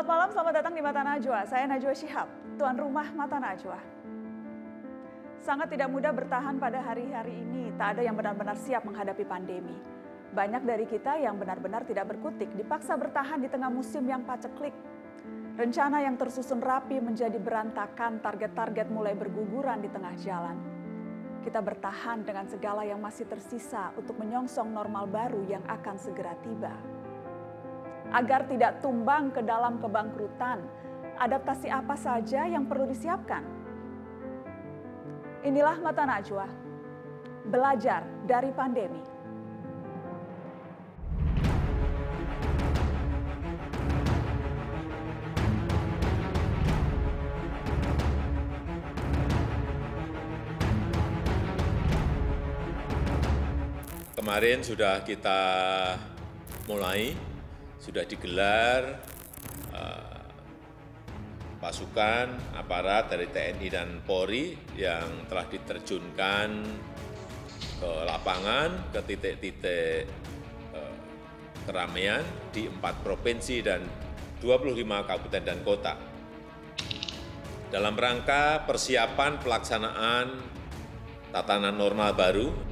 Selamat malam, selamat datang di Mata Najwa. Saya Najwa Shihab, tuan rumah Mata Najwa. Sangat tidak mudah bertahan pada hari-hari ini. Tak ada yang benar-benar siap menghadapi pandemi. Banyak dari kita yang benar-benar tidak berkutik, dipaksa bertahan di tengah musim yang paceklik. Rencana yang tersusun rapi menjadi berantakan, target-target mulai berguguran di tengah jalan. Kita bertahan dengan segala yang masih tersisa untuk menyongsong normal baru yang akan segera tiba agar tidak tumbang ke dalam kebangkrutan. Adaptasi apa saja yang perlu disiapkan? Inilah Mata Najwa, belajar dari pandemi. Kemarin sudah kita mulai sudah digelar uh, pasukan aparat dari TNI dan Polri yang telah diterjunkan ke lapangan, ke titik-titik uh, keramaian di empat provinsi dan 25 kabupaten dan kota. Dalam rangka persiapan pelaksanaan tatanan normal baru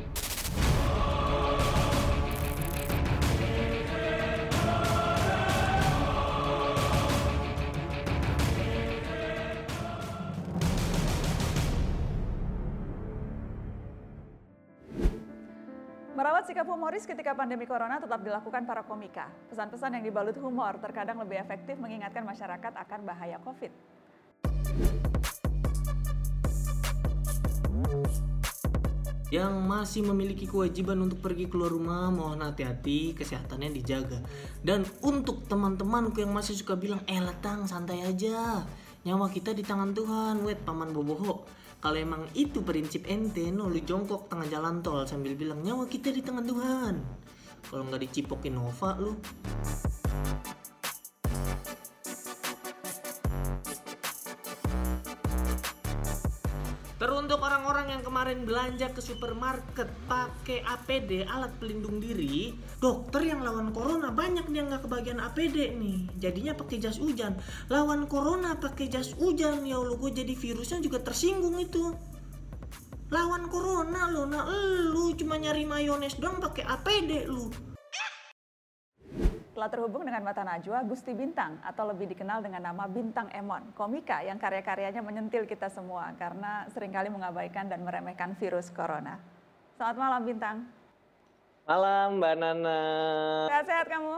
Humoris ketika pandemi corona tetap dilakukan para komika. Pesan-pesan yang dibalut humor terkadang lebih efektif mengingatkan masyarakat akan bahaya COVID. Yang masih memiliki kewajiban untuk pergi keluar rumah, mohon hati-hati, kesehatannya dijaga. Dan untuk teman-temanku yang masih suka bilang, eh letang santai aja, nyawa kita di tangan Tuhan, wet paman boboho. Kalau emang itu prinsip ente, no jongkok tengah jalan tol sambil bilang nyawa kita di tangan Tuhan. Kalau nggak dicipokin Nova lu. Kemarin belanja ke supermarket pakai APD alat pelindung diri, dokter yang lawan corona banyak dia nggak kebagian APD nih. Jadinya pakai jas hujan. Lawan corona pakai jas hujan ya Allah gue jadi virusnya juga tersinggung itu. Lawan corona lo, nah lu cuma nyari mayones doang pakai APD lu. Telah terhubung dengan Mata Najwa, Gusti Bintang atau lebih dikenal dengan nama Bintang Emon, komika yang karya-karyanya menyentil kita semua karena sering kali mengabaikan dan meremehkan virus corona. Selamat malam Bintang. Malam Mbak Nana. Sehat-sehat kamu?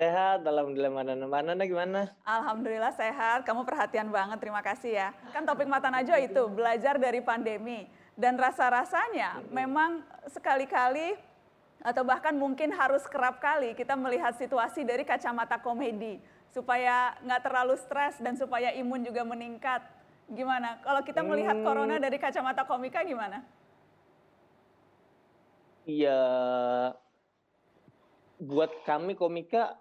Sehat, alhamdulillah Mbak Nana. Mbak Nana gimana? Alhamdulillah sehat, kamu perhatian banget, terima kasih ya. Kan topik Mata Najwa itu, belajar dari pandemi. Dan rasa-rasanya memang sekali-kali atau bahkan mungkin harus kerap kali kita melihat situasi dari kacamata komedi supaya nggak terlalu stres dan supaya imun juga meningkat. Gimana? Kalau kita melihat Hmm. corona dari kacamata komika gimana? Iya, buat kami komika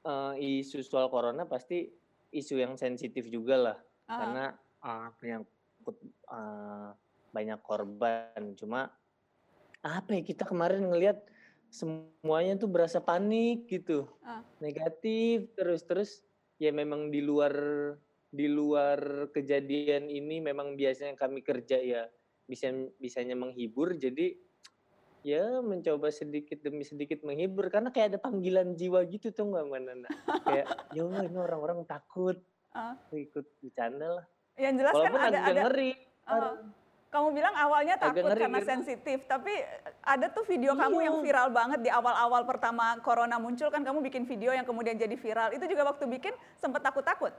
eh, isu soal corona pasti isu yang sensitif juga lah, Ah. karena eh, menyangkut eh, banyak korban. Cuma apa ya kita kemarin ngelihat semuanya tuh berasa panik gitu, Ah. negatif terus terus ya memang di luar di luar kejadian ini memang biasanya kami kerja ya bisa bisanya menghibur jadi ya mencoba sedikit demi sedikit menghibur karena kayak ada panggilan jiwa gitu tuh nggak mbak Nana kayak ya Allah ini orang-orang takut Ah. ikut bercanda lah Yang jelas kan walaupun ada agak ada. ngeri Oh. Kamu bilang awalnya takut ngeri karena gitu. sensitif, tapi ada tuh video kamu yang Iya. viral banget di awal-awal pertama corona muncul kan kamu bikin video yang kemudian jadi viral. Itu juga waktu bikin sempat takut-takut.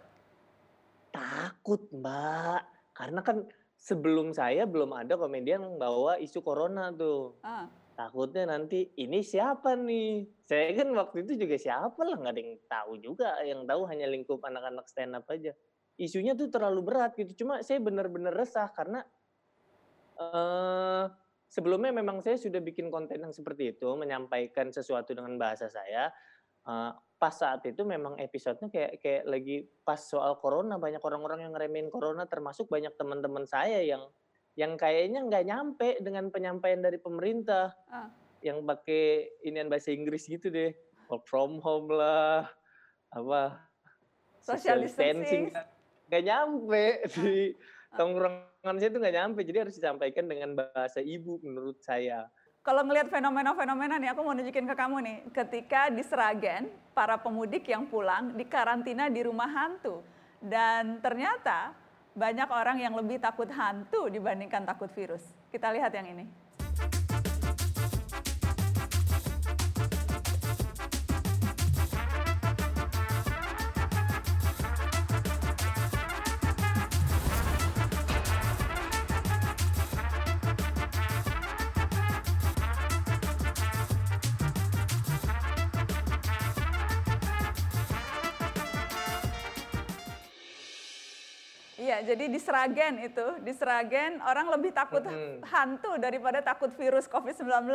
takut mbak karena kan sebelum saya belum ada komedian yang bawa isu corona tuh Ah. takutnya nanti ini siapa nih saya kan waktu itu juga siapa lah nggak ada yang tahu juga yang tahu hanya lingkup anak-anak stand up aja isunya tuh terlalu berat gitu cuma saya benar-benar resah karena eh sebelumnya memang saya sudah bikin konten yang seperti itu menyampaikan sesuatu dengan bahasa saya Eh, pas saat itu memang episodenya kayak kayak lagi pas soal corona banyak orang-orang yang ngeremehin corona termasuk banyak teman-teman saya yang yang kayaknya nggak nyampe dengan penyampaian dari pemerintah Ah. yang pakai inian bahasa Inggris gitu deh work from home lah apa Social distancing. nggak nyampe di tongkrongan saya itu nggak nyampe jadi harus disampaikan dengan bahasa ibu menurut saya Kalau ngelihat fenomena-fenomena nih, aku mau nunjukin ke kamu nih. Ketika di Seragen, para pemudik yang pulang dikarantina di rumah hantu. Dan ternyata banyak orang yang lebih takut hantu dibandingkan takut virus. Kita lihat yang ini. Jadi di Seragen itu, di Seragen orang lebih takut Mm-mm. hantu daripada takut virus COVID-19.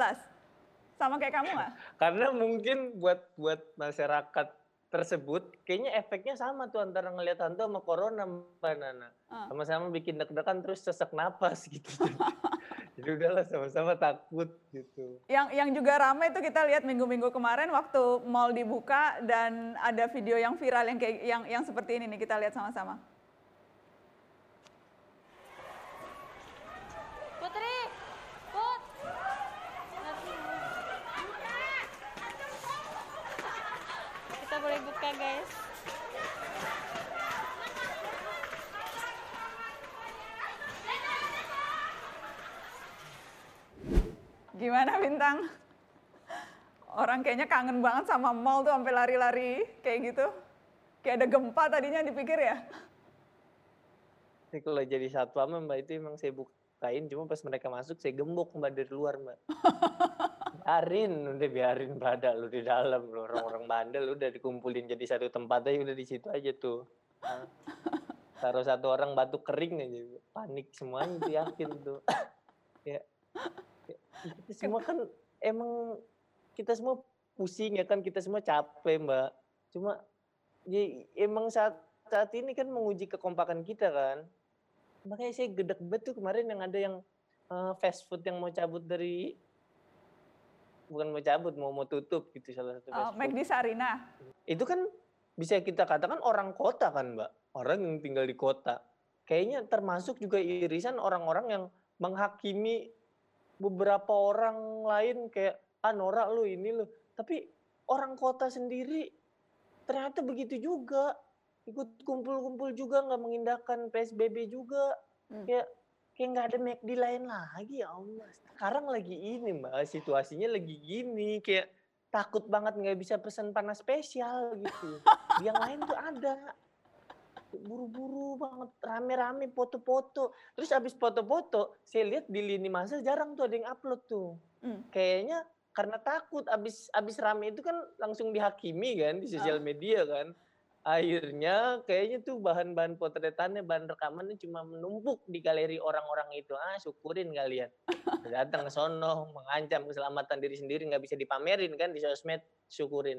Sama kayak kamu nggak? karena mungkin buat buat masyarakat tersebut kayaknya efeknya sama tuh antara ngelihat hantu sama corona mbak Nana Ah. sama-sama bikin deg-degan terus sesak napas gitu jadi udahlah sama-sama takut gitu Yang yang juga ramai itu kita lihat minggu-minggu kemarin waktu mall dibuka dan ada video yang viral yang kayak yang yang seperti ini nih kita lihat sama-sama. Boleh buka guys. Gimana bintang? Orang kayaknya kangen banget sama mall tuh sampai lari-lari kayak gitu. Kayak ada gempa tadinya dipikir ya. Ini kalau jadi satpam mbak itu emang saya bukain cuma pas mereka masuk saya gembok mbak dari luar mbak biarin udah biarin pada lu di dalam lu orang-orang bandel udah dikumpulin jadi satu tempat aja udah di situ aja tuh. Nah, taruh satu orang batuk kering aja panik semuanya tuh yakin tuh. Ya, ya, kita semua kan emang kita semua pusing ya kan kita semua capek mbak. Cuma ya, emang saat saat ini kan menguji kekompakan kita kan. Makanya saya gedek banget tuh kemarin yang ada yang eh, fast food yang mau cabut dari bukan mau cabut mau mau tutup gitu salah satu Oh, fast food McD Sarina. itu kan bisa kita katakan orang kota kan mbak. Orang yang tinggal di kota. Kayaknya termasuk juga irisan orang-orang yang menghakimi beberapa orang lain kayak ah Nora lu ini lu. Tapi orang kota sendiri ternyata begitu juga. Ikut kumpul-kumpul juga nggak mengindahkan PSBB juga. Hmm. kayak kayak nggak ada McD lain lagi ya Allah. Sekarang lagi ini mbak situasinya lagi gini kayak takut banget nggak bisa pesan panas spesial gitu. Yang lain tuh ada. Buru-buru banget rame-rame foto-foto. Terus abis foto-foto saya lihat di lini masa jarang tuh ada yang upload tuh. Hmm. kayaknya karena takut abis abis rame itu kan langsung dihakimi kan di sosial media kan akhirnya kayaknya tuh bahan-bahan potretannya bahan rekamannya cuma menumpuk di galeri orang-orang itu ah syukurin kalian datang ke sono mengancam keselamatan diri sendiri nggak bisa dipamerin kan di sosmed syukurin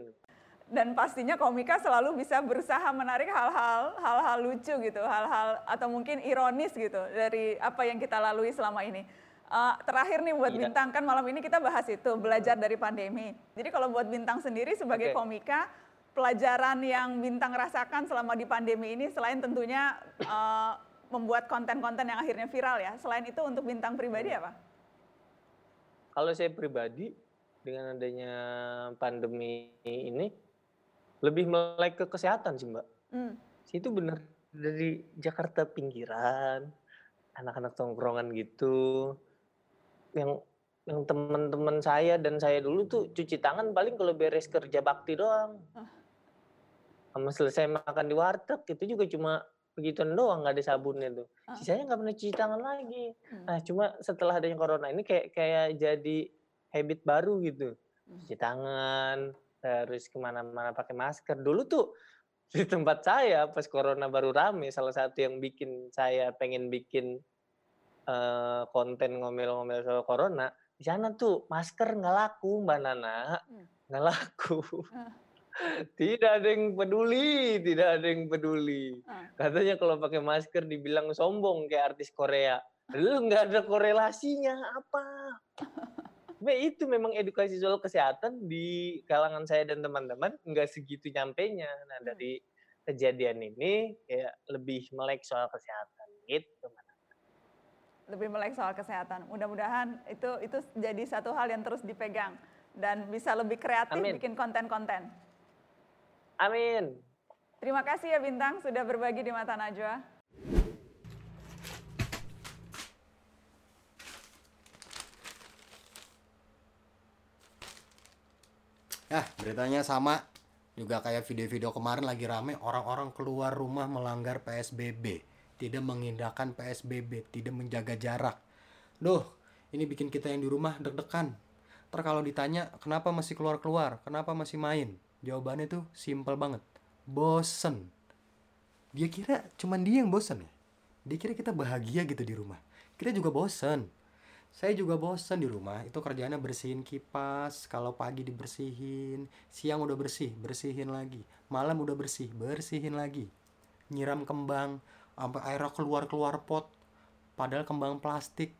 Dan pastinya komika selalu bisa berusaha menarik hal-hal hal-hal lucu gitu, hal-hal atau mungkin ironis gitu dari apa yang kita lalui selama ini. Eh, terakhir nih buat Iya. bintang kan malam ini kita bahas itu belajar dari pandemi. Jadi kalau buat bintang sendiri sebagai Oke. komika, pelajaran yang bintang rasakan selama di pandemi ini selain tentunya eh, membuat konten-konten yang akhirnya viral ya. Selain itu untuk bintang pribadi apa? kalau saya pribadi dengan adanya pandemi ini lebih melek ke kesehatan sih mbak Hmm. itu bener dari Jakarta pinggiran anak-anak tongkrongan gitu yang yang teman-teman saya dan saya dulu tuh cuci tangan paling kalau beres kerja bakti doang Ah. Sama selesai makan di warteg itu juga cuma begituan doang nggak ada sabunnya tuh sisanya nggak pernah cuci tangan lagi Hmm. nah cuma setelah adanya corona ini kayak kayak jadi habit baru gitu Hmm. cuci tangan terus ke mana-mana pakai masker dulu tuh di tempat saya pas corona baru rame salah satu yang bikin saya pengen bikin eh, konten ngomel-ngomel soal corona di sana tuh masker nggak laku mbak Nana Hmm. nggak laku. Tidak ada yang peduli tidak ada yang peduli Ah. katanya kalau pakai masker dibilang sombong kayak artis Korea lu nggak ada korelasinya apa Be, itu memang edukasi soal kesehatan di kalangan saya dan teman-teman nggak segitu nyampenya. Nah Hmm. dari kejadian ini ya lebih melek soal kesehatan gitu. lebih melek soal kesehatan. Mudah-mudahan itu itu jadi satu hal yang terus dipegang dan bisa lebih kreatif Amin. bikin konten-konten. Amin. Terima kasih ya Bintang sudah berbagi di Mata Najwa. Ya, beritanya sama. Juga kayak video-video kemarin lagi rame orang-orang keluar rumah melanggar PSBB, tidak mengindahkan PSBB, tidak menjaga jarak. Duh, ini bikin kita yang di rumah deg-degan. Ntar kalau ditanya kenapa masih keluar-keluar, kenapa masih main, jawabannya tuh simpel banget. Bosen. Dia kira cuman dia yang bosen ya? Dia kira kita bahagia gitu di rumah. Kita juga bosen. Saya juga bosan di rumah. Itu kerjanya bersihin kipas. Kalau pagi dibersihin, siang udah bersih, bersihin lagi. Malam udah bersih, bersihin lagi. Nyiram kembang, sampai airnya keluar-keluar pot. Padahal kembang plastik.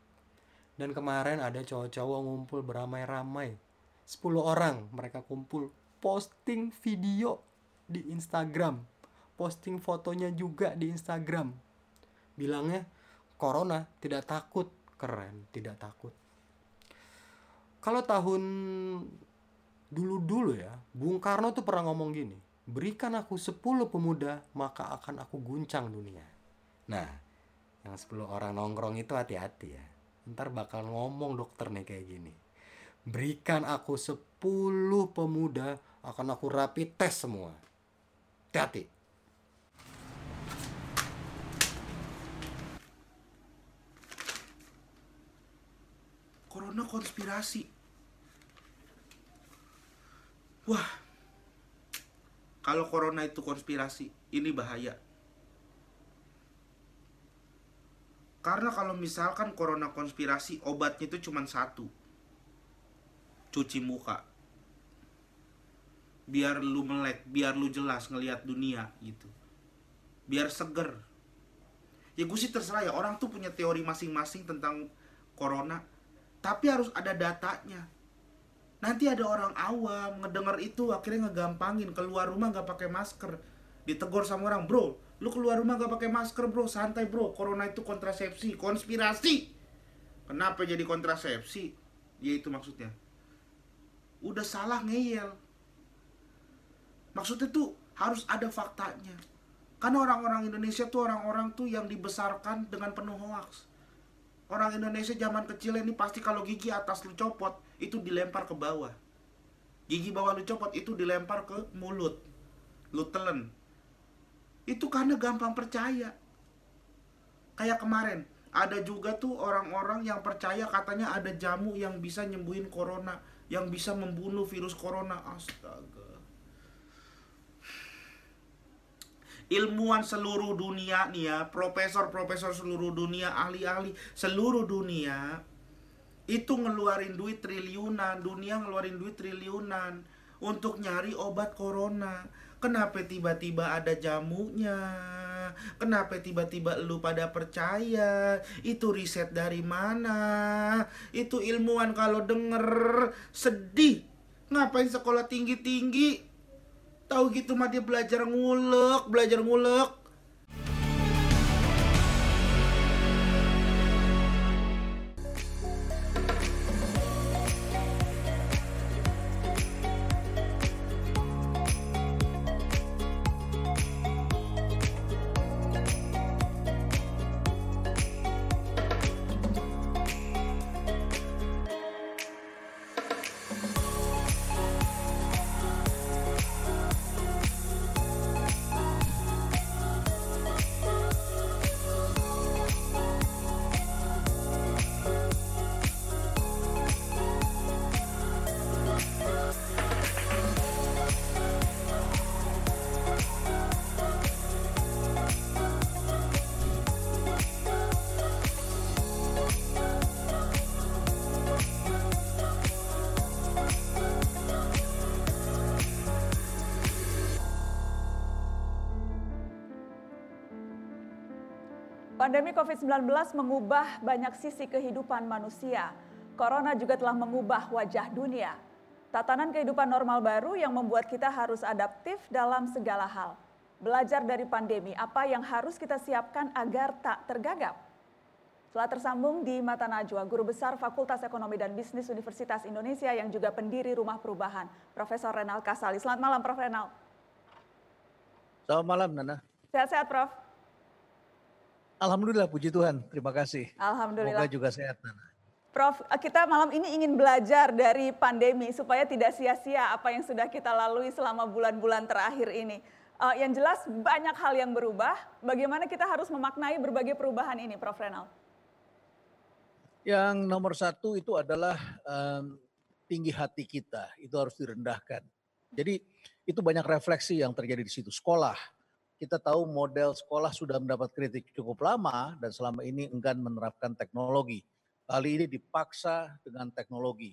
Dan kemarin ada cowok-cowok ngumpul beramai-ramai. 10 orang mereka kumpul posting video di Instagram. Posting fotonya juga di Instagram. Bilangnya corona tidak takut keren tidak takut kalau tahun dulu-dulu ya Bung Karno tuh pernah ngomong gini berikan aku 10 pemuda maka akan aku guncang dunia nah yang 10 orang nongkrong itu hati-hati ya ntar bakal ngomong dokter nih kayak gini berikan aku 10 pemuda akan aku rapi tes semua hati-hati Corona konspirasi. Wah. Kalau corona itu konspirasi, ini bahaya. Karena kalau misalkan corona konspirasi, obatnya itu cuma satu. Cuci muka. Biar lu melek, biar lu jelas ngelihat dunia gitu. Biar seger. Ya gue sih terserah ya, orang tuh punya teori masing-masing tentang corona tapi harus ada datanya. Nanti ada orang awam ngedenger itu akhirnya ngegampangin keluar rumah nggak pakai masker. Ditegur sama orang bro lu keluar rumah nggak pakai masker bro? Santai bro. Corona itu kontrasepsi konspirasi. Kenapa jadi kontrasepsi? Ya itu maksudnya. Udah salah ngeyel maksudnya tuh harus ada faktanya karena orang-orang Indonesia tuh orang-orang tuh yang dibesarkan dengan penuh hoax Orang Indonesia zaman kecil ini pasti kalau gigi atas lu copot itu dilempar ke bawah. Gigi bawah lu copot itu dilempar ke mulut. Lu telen. Itu karena gampang percaya. Kayak kemarin ada juga tuh orang-orang yang percaya katanya ada jamu yang bisa nyembuhin corona, yang bisa membunuh virus corona. Astaga. Ilmuwan seluruh dunia nih ya, profesor-profesor seluruh dunia, ahli-ahli seluruh dunia itu ngeluarin duit triliunan, dunia ngeluarin duit triliunan untuk nyari obat corona. Kenapa tiba-tiba ada jamunya? Kenapa tiba-tiba lu pada percaya? Itu riset dari mana? Itu ilmuwan kalau denger sedih. Ngapain sekolah tinggi-tinggi? Tahu gitu mah dia belajar ngulek, belajar ngulek. COVID-19 mengubah banyak sisi kehidupan manusia. Corona juga telah mengubah wajah dunia. Tatanan kehidupan normal baru yang membuat kita harus adaptif dalam segala hal. Belajar dari pandemi, apa yang harus kita siapkan agar tak tergagap? Telah tersambung di Mata Najwa, Guru Besar Fakultas Ekonomi dan Bisnis Universitas Indonesia yang juga pendiri Rumah Perubahan, Profesor Renal Kasali. Selamat malam, Prof. Renal. Selamat malam, Nana. Sehat-sehat, Prof. Alhamdulillah, puji Tuhan. Terima kasih. Alhamdulillah. Semoga juga sehat, Nana. Prof, kita malam ini ingin belajar dari pandemi supaya tidak sia-sia apa yang sudah kita lalui selama bulan-bulan terakhir ini. Uh, yang jelas banyak hal yang berubah. Bagaimana kita harus memaknai berbagai perubahan ini, Prof. Renal? Yang nomor satu itu adalah um, tinggi hati kita. Itu harus direndahkan. Jadi itu banyak refleksi yang terjadi di situ. Sekolah, kita tahu model sekolah sudah mendapat kritik cukup lama dan selama ini enggan menerapkan teknologi Kali ini dipaksa dengan teknologi.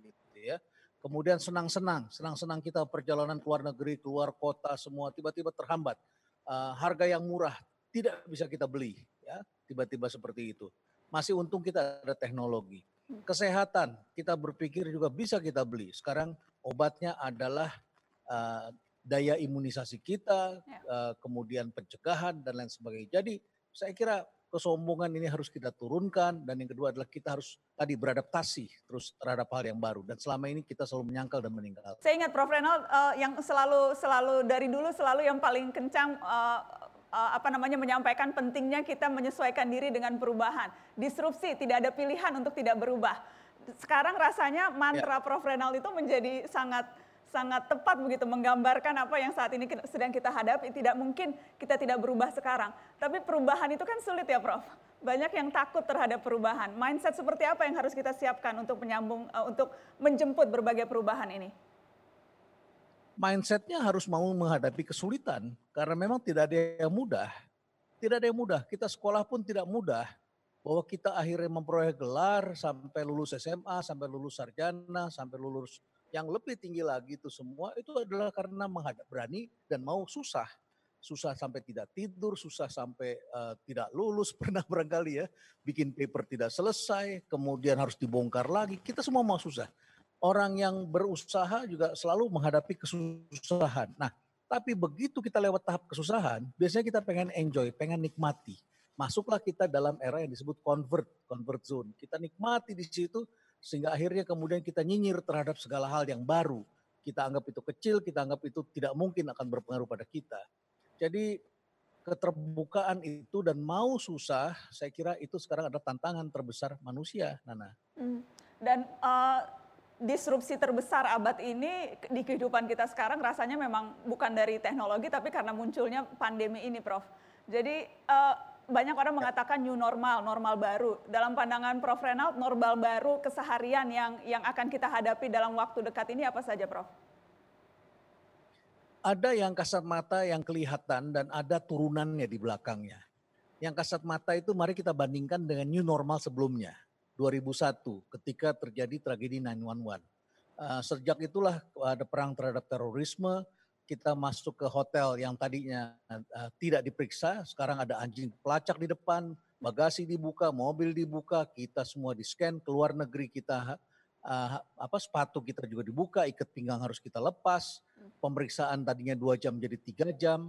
Gitu ya. Kemudian senang-senang, senang-senang kita perjalanan ke luar negeri, keluar kota semua tiba-tiba terhambat. Uh, harga yang murah tidak bisa kita beli, ya tiba-tiba seperti itu. Masih untung kita ada teknologi. Kesehatan kita berpikir juga bisa kita beli. Sekarang obatnya adalah uh, daya imunisasi kita, uh, kemudian pencegahan dan lain sebagainya. Jadi saya kira kesombongan ini harus kita turunkan dan yang kedua adalah kita harus tadi beradaptasi terus terhadap hal yang baru dan selama ini kita selalu menyangkal dan meninggal. Saya ingat Prof Renal uh, yang selalu selalu dari dulu selalu yang paling kencang uh, uh, apa namanya menyampaikan pentingnya kita menyesuaikan diri dengan perubahan. Disrupsi tidak ada pilihan untuk tidak berubah. Sekarang rasanya mantra ya. Prof Renal itu menjadi sangat sangat tepat begitu menggambarkan apa yang saat ini sedang kita hadapi. Tidak mungkin kita tidak berubah sekarang. Tapi perubahan itu kan sulit ya Prof. Banyak yang takut terhadap perubahan. Mindset seperti apa yang harus kita siapkan untuk menyambung, uh, untuk menjemput berbagai perubahan ini? Mindsetnya harus mau menghadapi kesulitan. Karena memang tidak ada yang mudah. Tidak ada yang mudah. Kita sekolah pun tidak mudah bahwa kita akhirnya memperoleh gelar sampai lulus SMA, sampai lulus sarjana, sampai lulus yang lebih tinggi lagi itu semua itu adalah karena menghadap berani dan mau susah. Susah sampai tidak tidur, susah sampai uh, tidak lulus pernah barangkali ya. Bikin paper tidak selesai, kemudian harus dibongkar lagi. Kita semua mau susah. Orang yang berusaha juga selalu menghadapi kesusahan. Nah, tapi begitu kita lewat tahap kesusahan, biasanya kita pengen enjoy, pengen nikmati. Masuklah kita dalam era yang disebut convert, convert zone. Kita nikmati di situ sehingga akhirnya kemudian kita nyinyir terhadap segala hal yang baru. Kita anggap itu kecil, kita anggap itu tidak mungkin akan berpengaruh pada kita. Jadi keterbukaan itu dan mau susah, saya kira itu sekarang adalah tantangan terbesar manusia, Nana. Hmm. Dan uh, disrupsi terbesar abad ini di kehidupan kita sekarang rasanya memang bukan dari teknologi, tapi karena munculnya pandemi ini, Prof. Jadi uh, banyak orang mengatakan new normal, normal baru. Dalam pandangan Prof. Renald, normal baru keseharian yang yang akan kita hadapi dalam waktu dekat ini apa saja, Prof? Ada yang kasat mata yang kelihatan dan ada turunannya di belakangnya. Yang kasat mata itu mari kita bandingkan dengan new normal sebelumnya, 2001 ketika terjadi tragedi 911. Uh, sejak itulah ada perang terhadap terorisme, kita masuk ke hotel yang tadinya uh, tidak diperiksa, sekarang ada anjing pelacak di depan, bagasi dibuka, mobil dibuka, kita semua di scan, keluar negeri kita uh, apa sepatu kita juga dibuka, ikat pinggang harus kita lepas, pemeriksaan tadinya dua jam jadi tiga jam,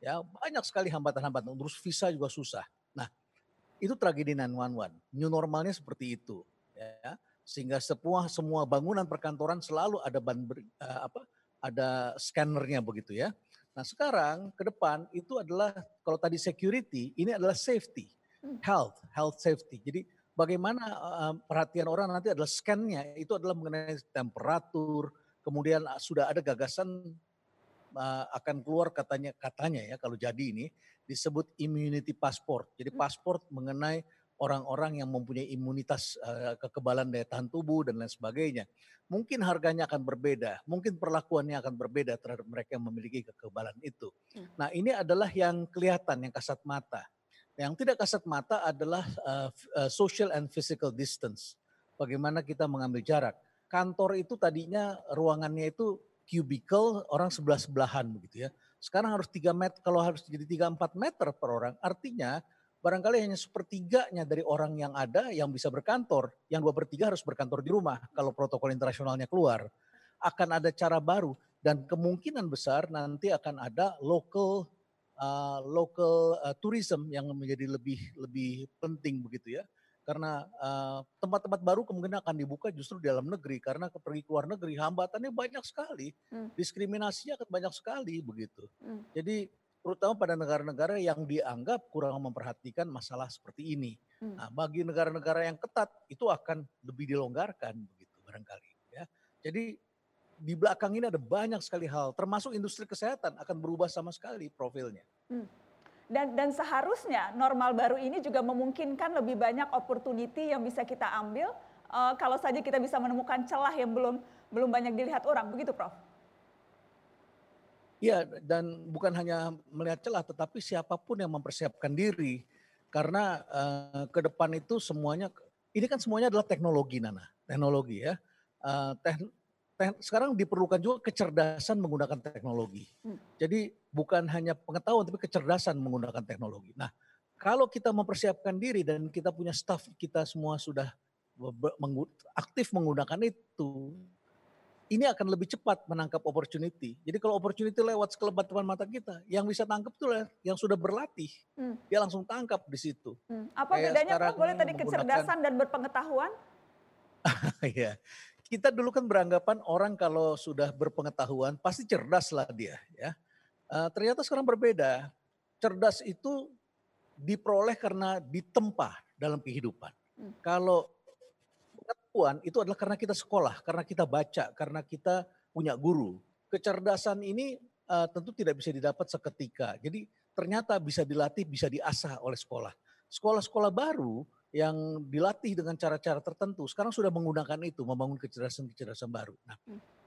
ya banyak sekali hambatan-hambatan. Terus visa juga susah. Nah itu tragedi 911. New normalnya seperti itu, ya sehingga semua semua bangunan perkantoran selalu ada ban uh, apa ada scannernya begitu ya. Nah sekarang ke depan itu adalah kalau tadi security, ini adalah safety, hmm. health, health safety. Jadi bagaimana uh, perhatian orang nanti adalah scannya itu adalah mengenai temperatur, kemudian sudah ada gagasan uh, akan keluar katanya katanya ya kalau jadi ini disebut immunity passport. Jadi hmm. paspor mengenai orang-orang yang mempunyai imunitas uh, kekebalan daya tahan tubuh dan lain sebagainya. Mungkin harganya akan berbeda, mungkin perlakuannya akan berbeda terhadap mereka yang memiliki kekebalan itu. Hmm. Nah ini adalah yang kelihatan, yang kasat mata. Yang tidak kasat mata adalah uh, uh, social and physical distance. Bagaimana kita mengambil jarak. Kantor itu tadinya ruangannya itu cubicle orang sebelah sebelahan begitu ya. Sekarang harus 3 meter, kalau harus jadi 3-4 meter per orang, artinya barangkali hanya sepertiganya dari orang yang ada yang bisa berkantor, yang dua per tiga harus berkantor di rumah kalau protokol internasionalnya keluar. Akan ada cara baru dan kemungkinan besar nanti akan ada local uh, local uh, tourism yang menjadi lebih lebih penting begitu ya. Karena uh, tempat-tempat baru kemungkinan akan dibuka justru di dalam negeri karena pergi ke luar negeri hambatannya banyak sekali, Hmm. diskriminasinya akan banyak sekali begitu. Hmm. Jadi terutama pada negara-negara yang dianggap kurang memperhatikan masalah seperti ini. Hmm. Nah, bagi negara-negara yang ketat itu akan lebih dilonggarkan begitu barangkali ya. Jadi di belakang ini ada banyak sekali hal termasuk industri kesehatan akan berubah sama sekali profilnya. Dan dan seharusnya normal baru ini juga memungkinkan lebih banyak opportunity yang bisa kita ambil eh, kalau saja kita bisa menemukan celah yang belum belum banyak dilihat orang, begitu Prof? Iya, dan bukan hanya melihat celah, tetapi siapa pun yang mempersiapkan diri, karena eh, ke depan itu semuanya, ini kan semuanya adalah teknologi, Nana, teknologi ya. Eh, tekn- tekn- sekarang diperlukan juga kecerdasan menggunakan teknologi. Hmm. Jadi bukan hanya pengetahuan, tapi kecerdasan menggunakan teknologi. Nah, kalau kita mempersiapkan diri dan kita punya staff kita semua sudah aktif menggunakan itu, ini akan lebih cepat menangkap opportunity. Jadi kalau opportunity lewat sekelebat depan mata kita, yang bisa tangkap itu lah yang sudah berlatih. Hmm. Dia langsung tangkap di situ. Hmm. Apa Kayak bedanya Prof? sekarang Boleh tadi kecerdasan dan berpengetahuan? Iya. Kita dulu kan beranggapan orang kalau sudah berpengetahuan pasti cerdas lah dia ya. Eh, ternyata sekarang berbeda. Cerdas itu diperoleh karena ditempa dalam kehidupan. Hmm. Kalau pengetahuan itu adalah karena kita sekolah, karena kita baca, karena kita punya guru. Kecerdasan ini eh, tentu tidak bisa didapat seketika. Jadi ternyata bisa dilatih, bisa diasah oleh sekolah. Sekolah-sekolah baru yang dilatih dengan cara-cara tertentu sekarang sudah menggunakan itu membangun kecerdasan-kecerdasan baru. Nah,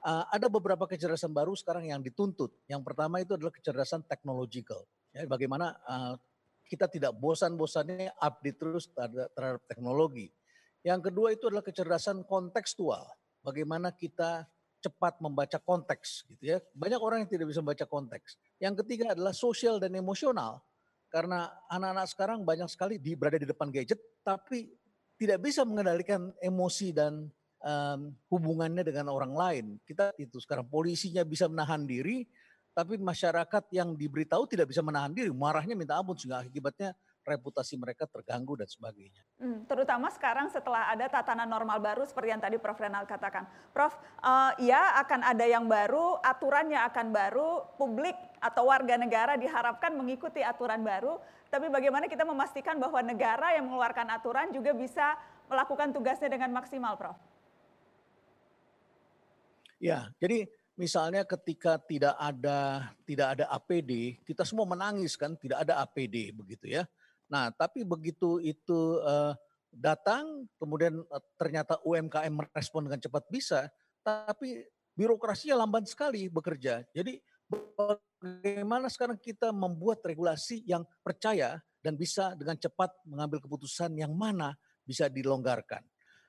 uh, ada beberapa kecerdasan baru sekarang yang dituntut. Yang pertama itu adalah kecerdasan technological. Ya, bagaimana uh, kita tidak bosan-bosannya update terus terhadap teknologi. Yang kedua itu adalah kecerdasan kontekstual. Bagaimana kita cepat membaca konteks gitu ya. Banyak orang yang tidak bisa membaca konteks. Yang ketiga adalah sosial dan emosional karena anak-anak sekarang banyak sekali di berada di depan gadget tapi tidak bisa mengendalikan emosi dan em, hubungannya dengan orang lain. Kita itu sekarang polisinya bisa menahan diri tapi masyarakat yang diberitahu tidak bisa menahan diri, marahnya minta ampun sehingga akibatnya reputasi mereka terganggu dan sebagainya. Hmm, terutama sekarang setelah ada tatanan normal baru seperti yang tadi Prof. Renal katakan. Prof, eh, ya akan ada yang baru, aturannya akan baru, publik atau warga negara diharapkan mengikuti aturan baru, tapi bagaimana kita memastikan bahwa negara yang mengeluarkan aturan juga bisa melakukan tugasnya dengan maksimal, Prof? Ya, jadi misalnya ketika tidak ada tidak ada APD, kita semua menangis kan, tidak ada APD begitu ya. Nah, tapi begitu itu eh, datang, kemudian eh, ternyata UMKM merespon dengan cepat bisa, tapi birokrasinya lamban sekali bekerja. Jadi bagaimana sekarang kita membuat regulasi yang percaya dan bisa dengan cepat mengambil keputusan yang mana bisa dilonggarkan.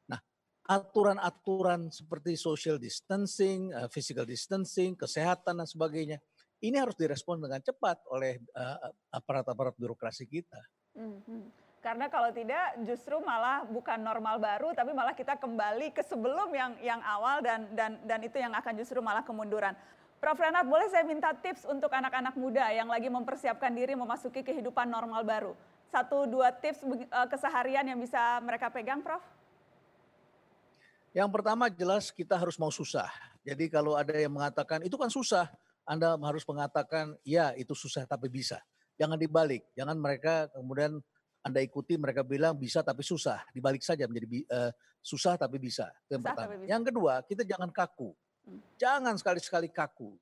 Nah, aturan-aturan seperti social distancing, eh, physical distancing, kesehatan dan sebagainya, ini harus direspon dengan cepat oleh eh, aparat-aparat birokrasi kita. Mhm. Karena kalau tidak justru malah bukan normal baru tapi malah kita kembali ke sebelum yang yang awal dan dan dan itu yang akan justru malah kemunduran. Prof Renat, boleh saya minta tips untuk anak-anak muda yang lagi mempersiapkan diri memasuki kehidupan normal baru? Satu dua tips eh, keseharian yang bisa mereka pegang, Prof? Yang pertama jelas kita harus mau susah. Jadi kalau ada yang mengatakan itu kan susah, Anda harus mengatakan ya itu susah tapi bisa. Jangan dibalik, jangan mereka kemudian Anda ikuti mereka bilang bisa tapi susah, dibalik saja menjadi eh, susah tapi bisa. Itu yang Susah pertama. tapi bisa. Yang kedua, kita jangan kaku. Hmm. Jangan sekali-sekali kaku.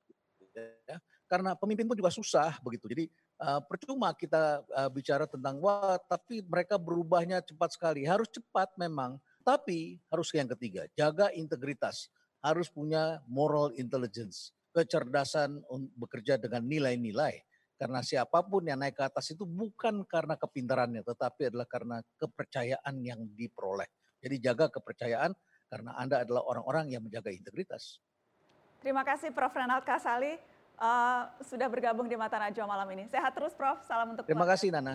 Ya. Karena pemimpin pun juga susah begitu. Jadi eh, percuma kita eh, bicara tentang wah tapi mereka berubahnya cepat sekali. Harus cepat memang, tapi harus yang ketiga, jaga integritas. Harus punya moral intelligence, kecerdasan bekerja dengan nilai-nilai. Karena siapa pun yang naik ke atas itu bukan karena kepintarannya, tetapi adalah karena kepercayaan yang diperoleh. Jadi jaga kepercayaan karena Anda adalah orang-orang yang menjaga integritas. Terima kasih Prof Renat Kasali eh, sudah bergabung di Mata Najwa malam ini. Sehat terus Prof, salam untuk Terima keluarga. kasih Nana.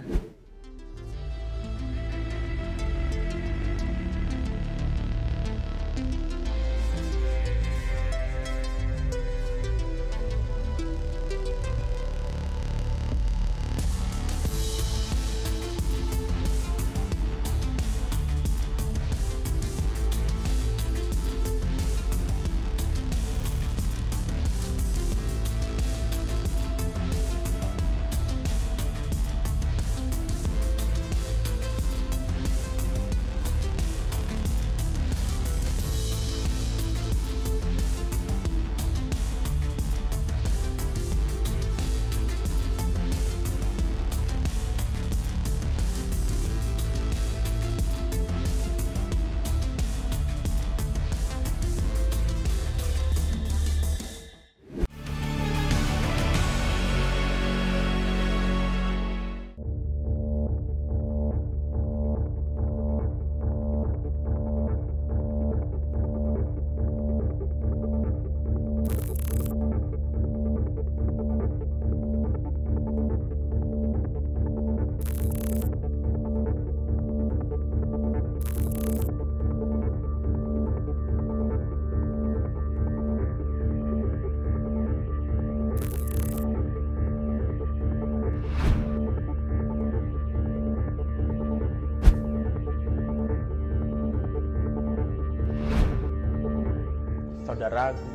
Pada ragu.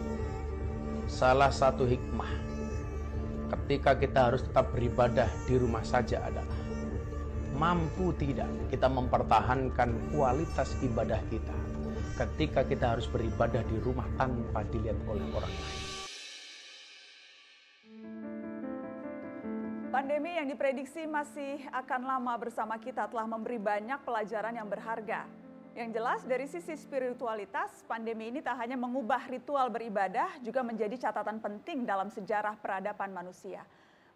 Salah satu hikmah ketika kita harus tetap beribadah di rumah saja adalah mampu tidak kita mempertahankan kualitas ibadah kita ketika kita harus beribadah di rumah tanpa dilihat oleh orang lain. Pandemi yang diprediksi masih akan lama bersama kita telah memberi banyak pelajaran yang berharga. Yang jelas dari sisi spiritualitas, pandemi ini tak hanya mengubah ritual beribadah, juga menjadi catatan penting dalam sejarah peradaban manusia.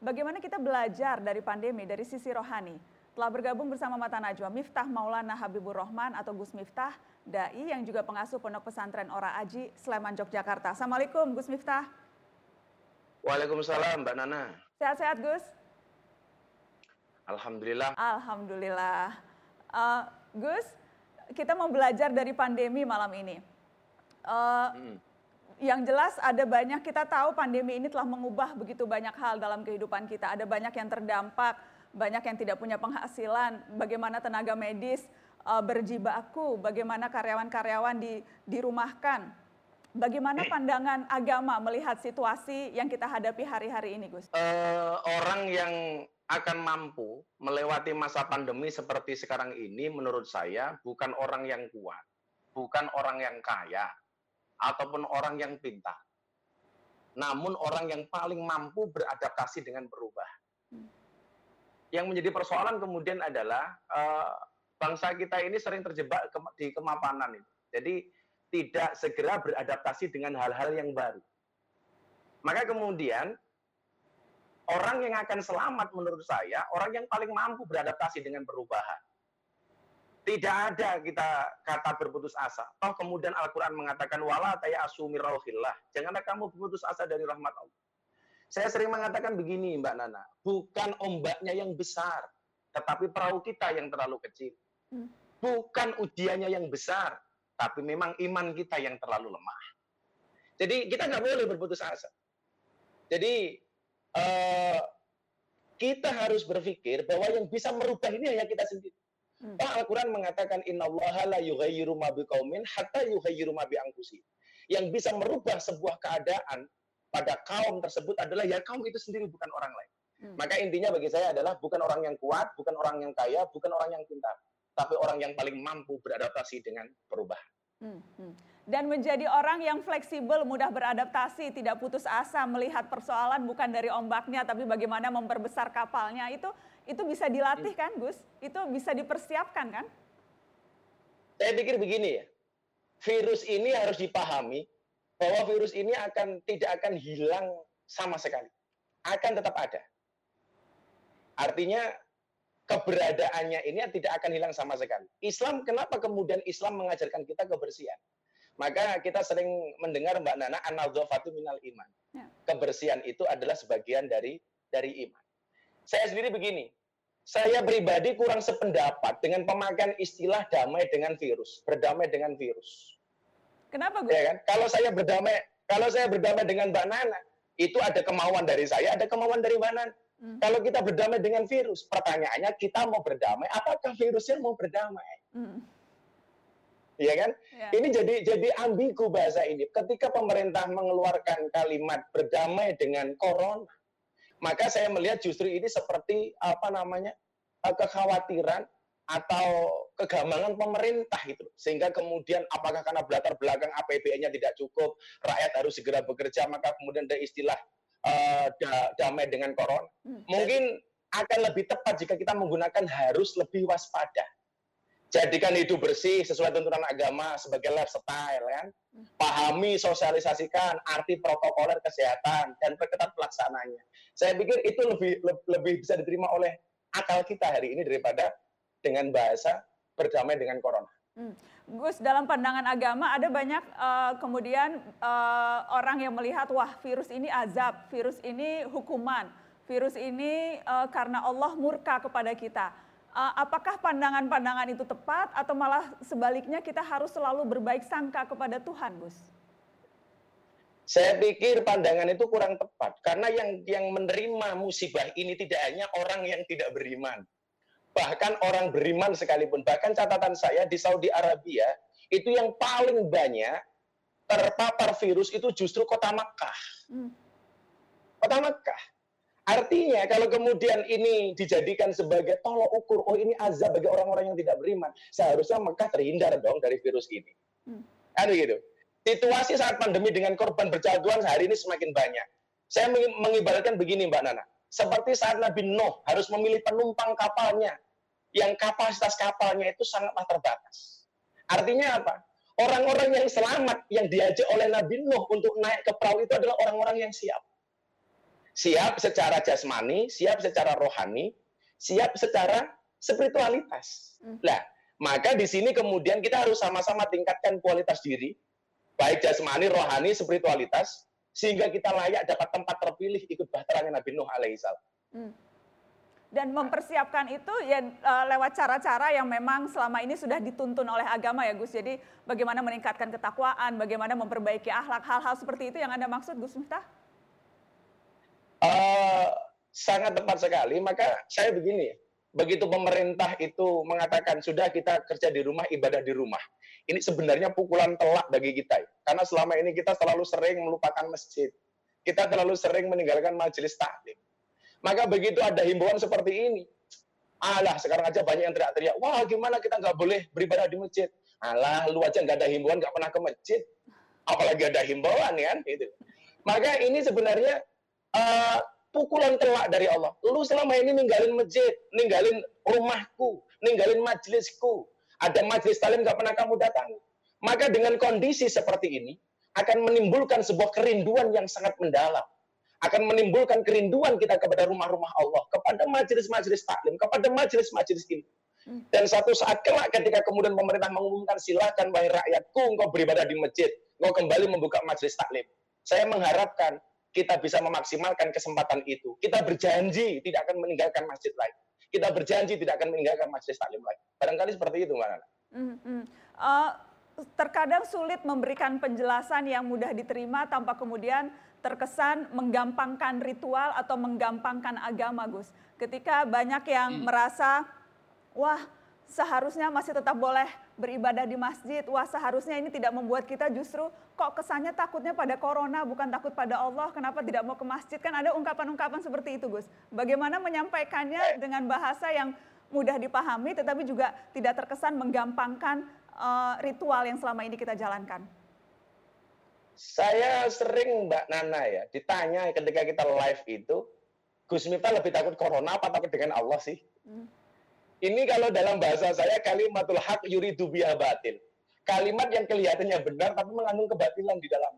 Bagaimana kita belajar dari pandemi dari sisi rohani? Telah bergabung bersama Mata Najwa Miftah Maulana Habibur Rahman atau Gus Miftah, dai yang juga pengasuh Pondok Pesantren Ora Aji, Sleman, Yogyakarta. Assalamualaikum Gus Miftah. Waalaikumsalam Mbak Nana. Sehat-sehat Gus? Alhamdulillah. Alhamdulillah. Uh, Gus, kita mau belajar dari pandemi malam ini. Uh, hmm. Yang jelas ada banyak kita tahu pandemi ini telah mengubah begitu banyak hal dalam kehidupan kita. Ada banyak yang terdampak, banyak yang tidak punya penghasilan. Bagaimana tenaga medis uh, berjibaku, bagaimana karyawan-karyawan di, dirumahkan. Bagaimana pandangan agama melihat situasi yang kita hadapi hari-hari ini, Gus? Uh, orang yang akan mampu melewati masa pandemi seperti sekarang ini menurut saya bukan orang yang kuat, bukan orang yang kaya, ataupun orang yang pintar. Namun orang yang paling mampu beradaptasi dengan berubah. Yang menjadi persoalan kemudian adalah uh, bangsa kita ini sering terjebak ke, di kemapanan itu. Jadi tidak segera beradaptasi dengan hal-hal yang baru. Maka kemudian orang yang akan selamat menurut saya, orang yang paling mampu beradaptasi dengan perubahan. Tidak ada kita kata berputus asa. Toh kemudian Al-Quran mengatakan, wala taya asumi Janganlah kamu berputus asa dari rahmat Allah. Saya sering mengatakan begini Mbak Nana, bukan ombaknya yang besar, tetapi perahu kita yang terlalu kecil. Hmm. Bukan ujiannya yang besar, tapi memang iman kita yang terlalu lemah. Jadi kita nggak boleh berputus asa. Jadi uh, kita harus berpikir bahwa yang bisa merubah ini hanya kita sendiri. Hmm. Al-Quran mengatakan innallaha la yughayyiru ma biqaumin hatta yughayyiru ma bi Yang bisa merubah sebuah keadaan pada kaum tersebut adalah ya kaum itu sendiri bukan orang lain. Hmm. Maka intinya bagi saya adalah bukan orang yang kuat, bukan orang yang kaya, bukan orang yang pintar, tapi orang yang paling mampu beradaptasi dengan perubahan. Hmm. Hmm dan menjadi orang yang fleksibel, mudah beradaptasi, tidak putus asa melihat persoalan bukan dari ombaknya tapi bagaimana memperbesar kapalnya. Itu itu bisa dilatih kan, Gus? Itu bisa dipersiapkan kan? Saya pikir begini ya. Virus ini harus dipahami bahwa virus ini akan tidak akan hilang sama sekali. Akan tetap ada. Artinya keberadaannya ini tidak akan hilang sama sekali. Islam kenapa kemudian Islam mengajarkan kita kebersihan? Maka kita sering mendengar Mbak Nana anadzofatu minal iman. Ya. Kebersihan itu adalah sebagian dari dari iman. Saya sendiri begini, saya pribadi kurang sependapat dengan pemakaian istilah damai dengan virus, berdamai dengan virus. Kenapa gue? Ya kan? Kalau saya berdamai, kalau saya berdamai dengan Mbak Nana, itu ada kemauan dari saya, ada kemauan dari Mbak Nana. Hmm. Kalau kita berdamai dengan virus, pertanyaannya kita mau berdamai, apakah virusnya mau berdamai? Hmm ya kan? Ya. Ini jadi jadi ambigu bahasa ini. Ketika pemerintah mengeluarkan kalimat berdamai dengan corona, maka saya melihat justru ini seperti apa namanya eh, kekhawatiran atau kegamangan pemerintah itu sehingga kemudian apakah karena latar belakang APBN-nya tidak cukup rakyat harus segera bekerja maka kemudian ada istilah uh, da damai dengan corona hmm. mungkin akan lebih tepat jika kita menggunakan harus lebih waspada. Jadikan hidup bersih sesuai tuntunan agama sebagai lifestyle kan? Pahami sosialisasikan arti protokoler kesehatan dan perketat pelaksananya. Saya pikir itu lebih lebih bisa diterima oleh akal kita hari ini daripada dengan bahasa berdamai dengan corona. Hmm. Gus, dalam pandangan agama ada banyak uh, kemudian uh, orang yang melihat wah virus ini azab, virus ini hukuman, virus ini uh, karena Allah murka kepada kita uh, apakah pandangan-pandangan itu tepat atau malah sebaliknya kita harus selalu berbaik sangka kepada Tuhan, Gus? Saya pikir pandangan itu kurang tepat karena yang yang menerima musibah ini tidak hanya orang yang tidak beriman. Bahkan orang beriman sekalipun. Bahkan catatan saya di Saudi Arabia itu yang paling banyak terpapar virus itu justru kota Makkah. Hmm. Kota Makkah. Artinya kalau kemudian ini dijadikan sebagai tolok ukur, oh ini azab bagi orang-orang yang tidak beriman, seharusnya Mekah terhindar dong dari virus ini. Hmm. Kan begitu. Situasi saat pandemi dengan korban berjatuhan hari ini semakin banyak. Saya mengi- mengibaratkan begini Mbak Nana. Seperti saat Nabi Nuh harus memilih penumpang kapalnya, yang kapasitas kapalnya itu sangatlah terbatas. Artinya apa? Orang-orang yang selamat yang diajak oleh Nabi Nuh untuk naik ke perahu itu adalah orang-orang yang siap. Siap secara jasmani, siap secara rohani, siap secara spiritualitas. Nah, maka di sini kemudian kita harus sama-sama tingkatkan kualitas diri, baik jasmani, rohani, spiritualitas, sehingga kita layak dapat tempat terpilih ikut bahteranya Nabi Nuh alaihissalam. Hmm. Dan mempersiapkan itu ya eh, lewat cara-cara yang memang selama ini sudah dituntun oleh agama ya Gus. Jadi bagaimana meningkatkan ketakwaan, bagaimana memperbaiki akhlak, hal-hal seperti itu yang Anda maksud Gus Miftah? Eh, sangat tepat sekali. Maka saya begini, begitu pemerintah itu mengatakan sudah kita kerja di rumah, ibadah di rumah. Ini sebenarnya pukulan telak bagi kita. ya. Karena selama ini kita selalu sering melupakan masjid. Kita terlalu sering meninggalkan majelis taklim. Maka begitu ada himbauan seperti ini, alah sekarang aja banyak yang teriak-teriak, wah gimana kita nggak boleh beribadah di masjid. Alah, lu aja nggak ada himbauan, nggak pernah ke masjid. Apalagi ada himbauan kan, gitu. Maka ini sebenarnya eh, pukulan telak dari Allah. Lu selama ini ninggalin masjid, ninggalin rumahku, ninggalin majelisku. Ada majelis talim nggak pernah kamu datangi. Maka dengan kondisi seperti ini, akan menimbulkan sebuah kerinduan yang sangat mendalam. Akan menimbulkan kerinduan kita kepada rumah-rumah Allah, kepada majelis-majelis taklim, kepada majelis-majelis ini. Dan satu saat kelak ketika kemudian pemerintah mengumumkan silakan wahai rakyatku engkau beribadah di masjid, engkau kembali membuka majelis taklim. Saya mengharapkan kita bisa memaksimalkan kesempatan itu. Kita berjanji tidak akan meninggalkan masjid lain. Kita berjanji tidak akan meninggalkan majelis taklim lagi. Barangkali seperti itu, Mbak Nana. Hmm, hmm. Eh, terkadang sulit memberikan penjelasan yang mudah diterima tanpa kemudian terkesan menggampangkan ritual atau menggampangkan agama, Gus. Ketika banyak yang merasa, wah seharusnya masih tetap boleh beribadah di masjid, wah seharusnya ini tidak membuat kita justru kok kesannya takutnya pada corona, bukan takut pada Allah, kenapa tidak mau ke masjid? Kan ada ungkapan-ungkapan seperti itu, Gus. Bagaimana menyampaikannya dengan bahasa yang mudah dipahami, tetapi juga tidak terkesan menggampangkan eh, ritual yang selama ini kita jalankan? Saya sering Mbak Nana ya, ditanya ketika kita live itu, Gus Miftah lebih takut corona apa takut dengan Allah sih? Hmm. Ini kalau dalam bahasa saya kalimatul haq yuridu biha batil. Kalimat yang kelihatannya benar tapi mengandung kebatilan di dalam.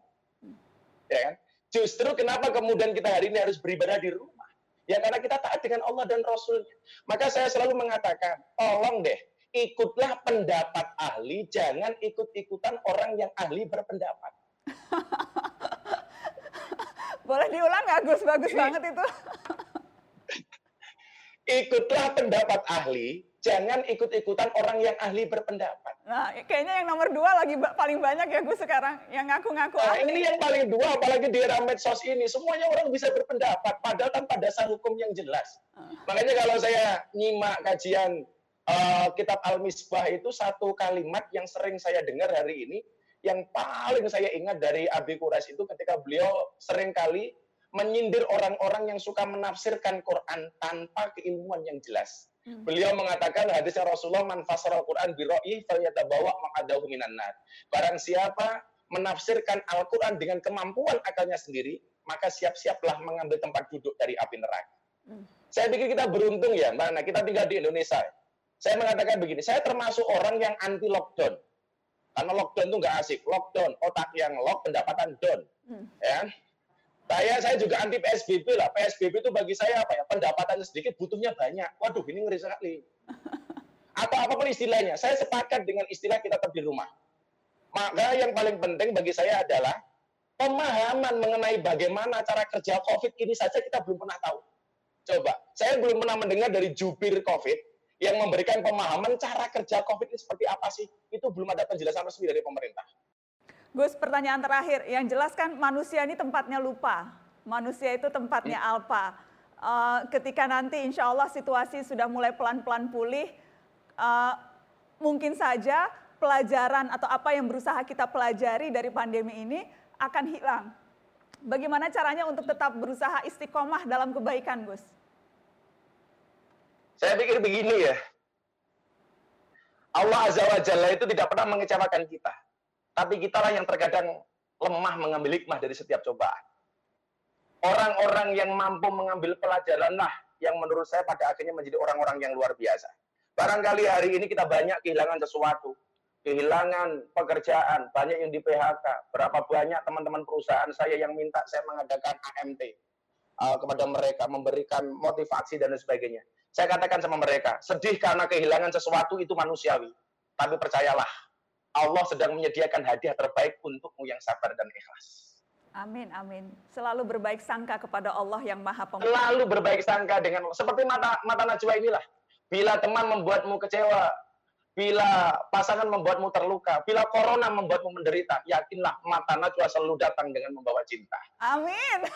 Ya kan? Justru kenapa kemudian kita hari ini harus beribadah di rumah? Ya karena kita taat dengan Allah dan Rasulnya. Maka saya selalu mengatakan, tolong deh, ikutlah pendapat ahli, jangan ikut-ikutan orang yang ahli berpendapat. Boleh diulang nggak, Gus? Bagus banget itu. Ikutlah pendapat ahli, jangan ikut-ikutan orang yang ahli berpendapat. Nah, kayaknya yang nomor dua lagi ba- paling banyak ya, Gus, sekarang. Yang ngaku-ngaku Nah, ahli. ini yang paling dua, apalagi di era medsos ini. Semuanya orang bisa berpendapat, padahal tanpa dasar hukum yang jelas. Makanya kalau saya nyimak kajian eh, kitab Al-Misbah itu satu kalimat yang sering saya dengar hari ini, yang paling saya ingat dari Abi Quraisy itu ketika beliau sering kali menyindir orang-orang yang suka menafsirkan Quran tanpa keilmuan yang jelas. Hmm. Beliau mengatakan hadisnya Rasulullah man fasara Al-Quran bi ra'yi falyatabawa maqadahu minan nar. Barang siapa menafsirkan Al-Quran dengan kemampuan akalnya sendiri, maka siap-siaplah mengambil tempat duduk dari api neraka. Hmm. Saya pikir kita beruntung ya, Mbak. Nah, kita tinggal di Indonesia. Saya mengatakan begini, saya termasuk orang yang anti lockdown. Karena lockdown itu nggak asik. Lockdown, otak yang lock, pendapatan down. Hmm. Ya. Saya saya juga anti PSBB lah. PSBB itu bagi saya apa ya? Pendapatannya sedikit, butuhnya banyak. Waduh, ini ngeri sekali. Atau apa pun istilahnya, saya sepakat dengan istilah kita tetap di rumah. Maka yang paling penting bagi saya adalah pemahaman mengenai bagaimana cara kerja COVID ini saja kita belum pernah tahu. Coba, saya belum pernah mendengar dari jubir COVID yang memberikan pemahaman cara kerja COVID ini seperti apa sih. Itu belum ada penjelasan resmi dari pemerintah. Gus, pertanyaan terakhir. Yang jelas kan manusia ini tempatnya lupa. Manusia itu tempatnya alpa. Eh, ketika nanti insya Allah situasi sudah mulai pelan-pelan pulih, eh, mungkin saja pelajaran atau apa yang berusaha kita pelajari dari pandemi ini akan hilang. Bagaimana caranya untuk tetap berusaha istiqomah dalam kebaikan, Gus? Saya pikir begini ya. Allah Azza wa Jalla itu tidak pernah mengecewakan kita. Tapi kitalah yang terkadang lemah mengambil hikmah dari setiap cobaan. Orang-orang yang mampu mengambil pelajaran lah yang menurut saya pada akhirnya menjadi orang-orang yang luar biasa. Barangkali hari ini kita banyak kehilangan sesuatu. Kehilangan pekerjaan, banyak yang di PHK. Berapa banyak teman-teman perusahaan saya yang minta saya mengadakan AMT uh, kepada mereka, memberikan motivasi dan sebagainya. Saya katakan sama mereka, sedih karena kehilangan sesuatu itu manusiawi. Tapi percayalah, Allah sedang menyediakan hadiah terbaik untukmu yang sabar dan ikhlas. Amin, amin. Selalu berbaik sangka kepada Allah yang maha pemurah. Selalu berbaik sangka dengan seperti mata mata najwa inilah. Bila teman membuatmu kecewa, bila pasangan membuatmu terluka, bila corona membuatmu menderita, yakinlah mata najwa selalu datang dengan membawa cinta. Amin.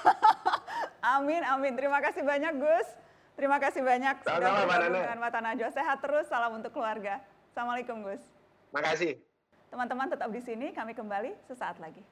amin, amin. Terima kasih banyak Gus. Terima kasih banyak sudah bergabung dengan Mata Najwa. Sehat terus, salam untuk keluarga. Assalamualaikum Gus. Makasih. Teman-teman tetap di sini, kami kembali sesaat lagi.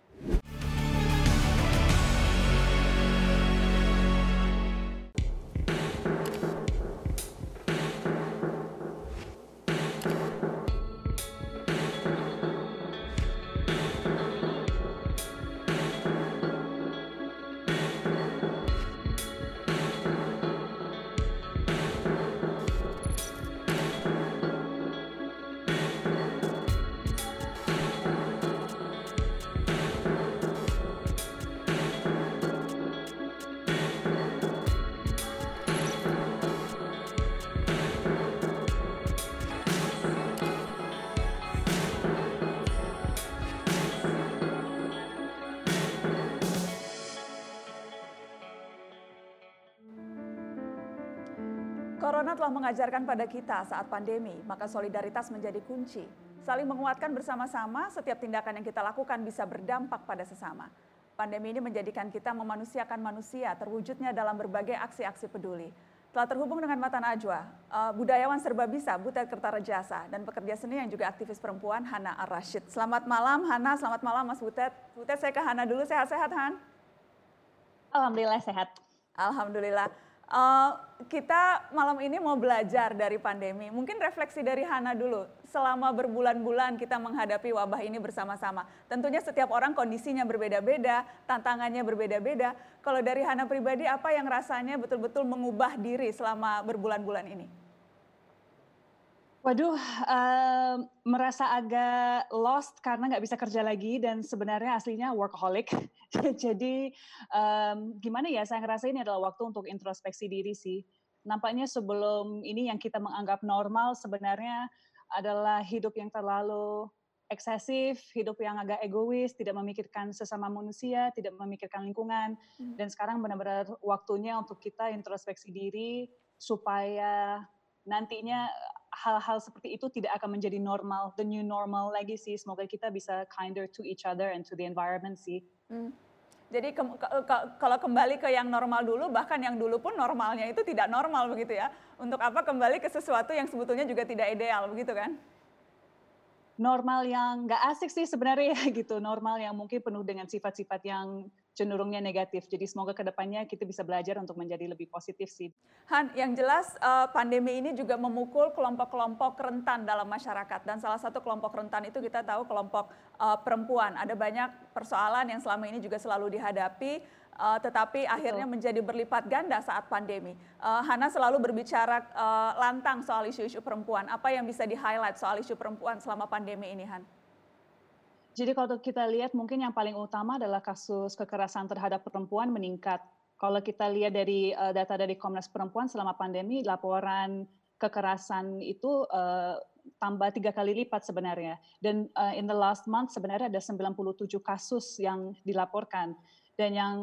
Telah mengajarkan pada kita saat pandemi, maka solidaritas menjadi kunci. Saling menguatkan bersama-sama, setiap tindakan yang kita lakukan bisa berdampak pada sesama. Pandemi ini menjadikan kita memanusiakan manusia, terwujudnya dalam berbagai aksi-aksi peduli. Telah terhubung dengan Mata Najwa, uh, budayawan serba bisa, Butet Kertarajasa, dan pekerja seni yang juga aktivis perempuan Hana Ar-Rashid. Selamat malam Hana, selamat malam Mas Butet. Butet saya ke Hana dulu, sehat-sehat Han? Alhamdulillah sehat. Alhamdulillah. Uh, kita malam ini mau belajar dari pandemi. Mungkin refleksi dari Hana dulu. Selama berbulan-bulan kita menghadapi wabah ini bersama-sama. Tentunya setiap orang kondisinya berbeda-beda, tantangannya berbeda-beda. Kalau dari Hana pribadi, apa yang rasanya betul-betul mengubah diri selama berbulan-bulan ini? Waduh, uh, merasa agak lost karena nggak bisa kerja lagi dan sebenarnya aslinya workaholic. Jadi um, gimana ya, saya ngerasa ini adalah waktu untuk introspeksi diri sih. Nampaknya sebelum ini yang kita menganggap normal sebenarnya adalah hidup yang terlalu eksesif, hidup yang agak egois, tidak memikirkan sesama manusia, tidak memikirkan lingkungan. Hmm. Dan sekarang benar-benar waktunya untuk kita introspeksi diri supaya nantinya hal-hal seperti itu tidak akan menjadi normal, the new normal lagi sih. Semoga kita bisa kinder to each other and to the environment sih. Hmm. Jadi ke, ke, ke, kalau kembali ke yang normal dulu, bahkan yang dulu pun normalnya itu tidak normal begitu ya. Untuk apa kembali ke sesuatu yang sebetulnya juga tidak ideal begitu kan? Normal yang nggak asik sih sebenarnya gitu. Normal yang mungkin penuh dengan sifat-sifat yang cenderungnya negatif. Jadi semoga ke depannya kita bisa belajar untuk menjadi lebih positif sih. Han, yang jelas uh, pandemi ini juga memukul kelompok-kelompok rentan dalam masyarakat dan salah satu kelompok rentan itu kita tahu kelompok uh, perempuan. Ada banyak persoalan yang selama ini juga selalu dihadapi, uh, tetapi Betul. akhirnya menjadi berlipat ganda saat pandemi. Uh, Hana selalu berbicara uh, lantang soal isu-isu perempuan. Apa yang bisa di-highlight soal isu perempuan selama pandemi ini, Han? Jadi kalau kita lihat mungkin yang paling utama adalah kasus kekerasan terhadap perempuan meningkat. Kalau kita lihat dari uh, data dari Komnas Perempuan selama pandemi, laporan kekerasan itu uh, tambah tiga kali lipat sebenarnya. Dan uh, in the last month sebenarnya ada 97 kasus yang dilaporkan. Dan yang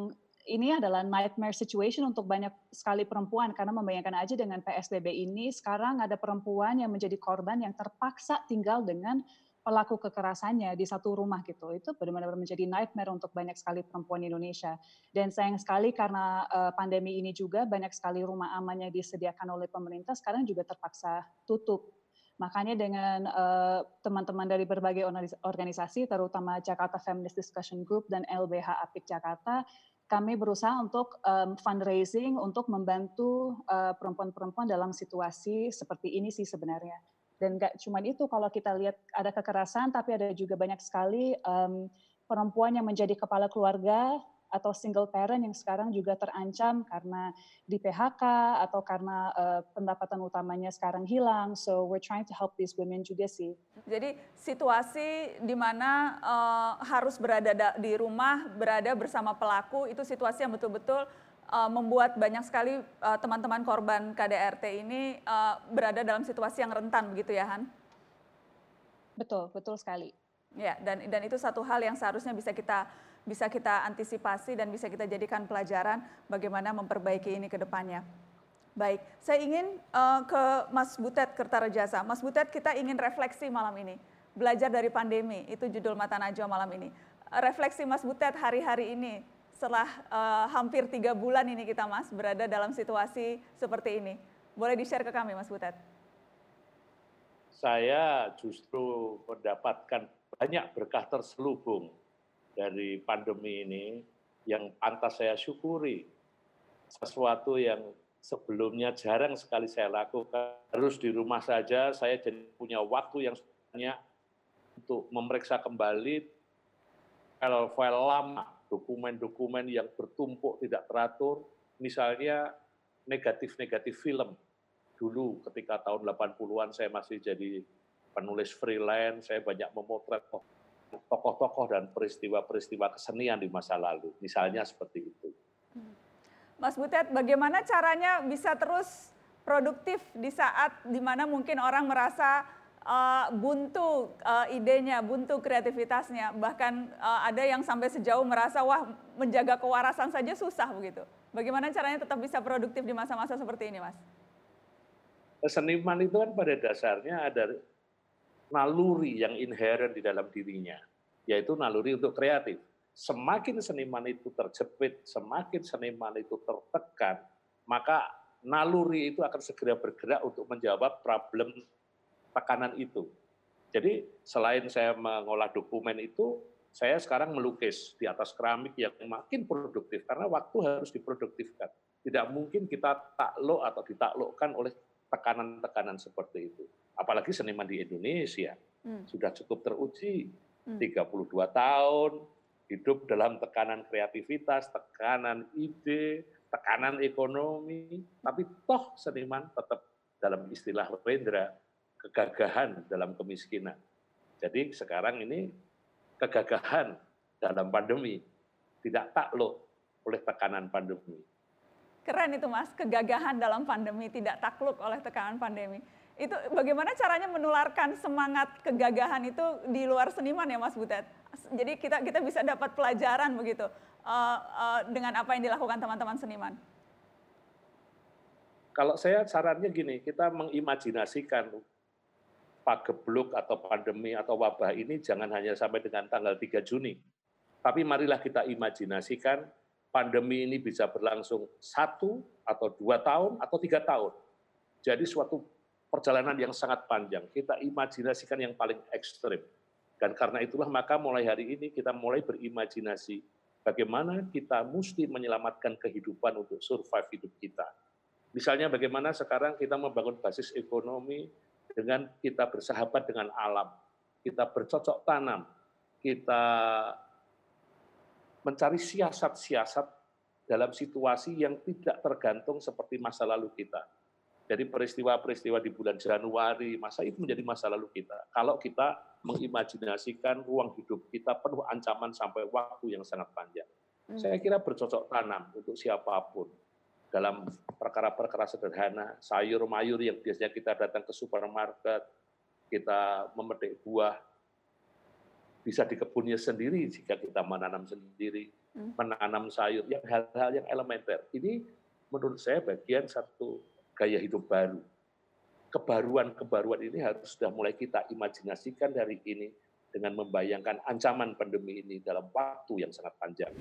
ini adalah nightmare situation untuk banyak sekali perempuan karena membayangkan aja dengan PSBB ini sekarang ada perempuan yang menjadi korban yang terpaksa tinggal dengan pelaku kekerasannya di satu rumah gitu. Itu benar-benar menjadi nightmare untuk banyak sekali perempuan Indonesia. Dan sayang sekali karena uh, pandemi ini juga banyak sekali rumah aman yang disediakan oleh pemerintah sekarang juga terpaksa tutup. Makanya dengan uh, teman-teman dari berbagai organisasi, terutama Jakarta Feminist Discussion Group dan LBH Apik Jakarta, kami berusaha untuk um, fundraising untuk membantu uh, perempuan-perempuan dalam situasi seperti ini sih sebenarnya. Dan nggak cuma itu, kalau kita lihat ada kekerasan, tapi ada juga banyak sekali um, perempuan yang menjadi kepala keluarga atau single parent yang sekarang juga terancam karena di PHK atau karena uh, pendapatan utamanya sekarang hilang. So we're trying to help these women juga sih. Jadi situasi di mana uh, harus berada di rumah, berada bersama pelaku itu situasi yang betul-betul uh, membuat banyak sekali teman-teman uh, korban KDRT ini uh, berada dalam situasi yang rentan begitu ya Han? Betul, betul sekali. Ya, dan dan itu satu hal yang seharusnya bisa kita bisa kita antisipasi dan bisa kita jadikan pelajaran bagaimana memperbaiki ini ke depannya. Baik, saya ingin uh, ke Mas Butet Kertarajasa. Mas Butet, kita ingin refleksi malam ini. Belajar dari pandemi, itu judul Mata Najwa malam ini. Refleksi Mas Butet hari-hari ini, setelah uh, hampir tiga bulan ini kita Mas berada dalam situasi seperti ini. Boleh di-share ke kami Mas Butet? Saya justru mendapatkan banyak berkah terselubung dari pandemi ini yang pantas saya syukuri. Sesuatu yang sebelumnya jarang sekali saya lakukan. Harus di rumah saja, saya jadi punya waktu yang banyak untuk memeriksa kembali file-file lama, dokumen-dokumen yang bertumpuk tidak teratur, misalnya negatif-negatif film. Dulu ketika tahun 80-an saya masih jadi penulis freelance, saya banyak memotret tokoh-tokoh dan peristiwa-peristiwa kesenian di masa lalu. Misalnya seperti itu. Mas Butet, bagaimana caranya bisa terus produktif di saat di mana mungkin orang merasa uh, buntu uh, idenya, buntu kreativitasnya, bahkan uh, ada yang sampai sejauh merasa wah menjaga kewarasan saja susah begitu. Bagaimana caranya tetap bisa produktif di masa-masa seperti ini, Mas? Seniman itu kan pada dasarnya ada naluri yang inherent di dalam dirinya, yaitu naluri untuk kreatif. Semakin seniman itu terjepit, semakin seniman itu tertekan, maka naluri itu akan segera bergerak untuk menjawab problem tekanan itu. Jadi selain saya mengolah dokumen itu, saya sekarang melukis di atas keramik yang makin produktif karena waktu harus diproduktifkan. Tidak mungkin kita takluk atau ditaklukkan oleh tekanan-tekanan seperti itu apalagi seniman di Indonesia hmm. sudah cukup teruji hmm. 32 tahun hidup dalam tekanan kreativitas, tekanan ide, tekanan ekonomi, tapi toh seniman tetap dalam istilah Rendra kegagahan dalam kemiskinan. Jadi sekarang ini kegagahan dalam pandemi tidak takluk oleh tekanan pandemi. Keren itu Mas, kegagahan dalam pandemi tidak takluk oleh tekanan pandemi itu bagaimana caranya menularkan semangat kegagahan itu di luar seniman ya Mas Butet? Jadi kita kita bisa dapat pelajaran begitu uh, uh, dengan apa yang dilakukan teman-teman seniman. Kalau saya sarannya gini, kita mengimajinasikan pagebluk atau pandemi atau wabah ini jangan hanya sampai dengan tanggal 3 Juni. Tapi marilah kita imajinasikan pandemi ini bisa berlangsung satu atau dua tahun atau tiga tahun. Jadi suatu perjalanan yang sangat panjang. Kita imajinasikan yang paling ekstrim. Dan karena itulah maka mulai hari ini kita mulai berimajinasi bagaimana kita mesti menyelamatkan kehidupan untuk survive hidup kita. Misalnya bagaimana sekarang kita membangun basis ekonomi dengan kita bersahabat dengan alam, kita bercocok tanam, kita mencari siasat-siasat dalam situasi yang tidak tergantung seperti masa lalu kita dari peristiwa-peristiwa di bulan Januari, masa itu menjadi masa lalu kita. Kalau kita mengimajinasikan ruang hidup kita penuh ancaman sampai waktu yang sangat panjang. Hmm. Saya kira bercocok tanam untuk siapa pun dalam perkara-perkara sederhana, sayur mayur yang biasanya kita datang ke supermarket, kita memetik buah, bisa di kebunnya sendiri jika kita menanam sendiri, hmm. menanam sayur, yang hal-hal yang elementer. Ini menurut saya bagian satu gaya hidup baru. Kebaruan-kebaruan ini harus sudah mulai kita imajinasikan dari ini dengan membayangkan ancaman pandemi ini dalam waktu yang sangat panjang.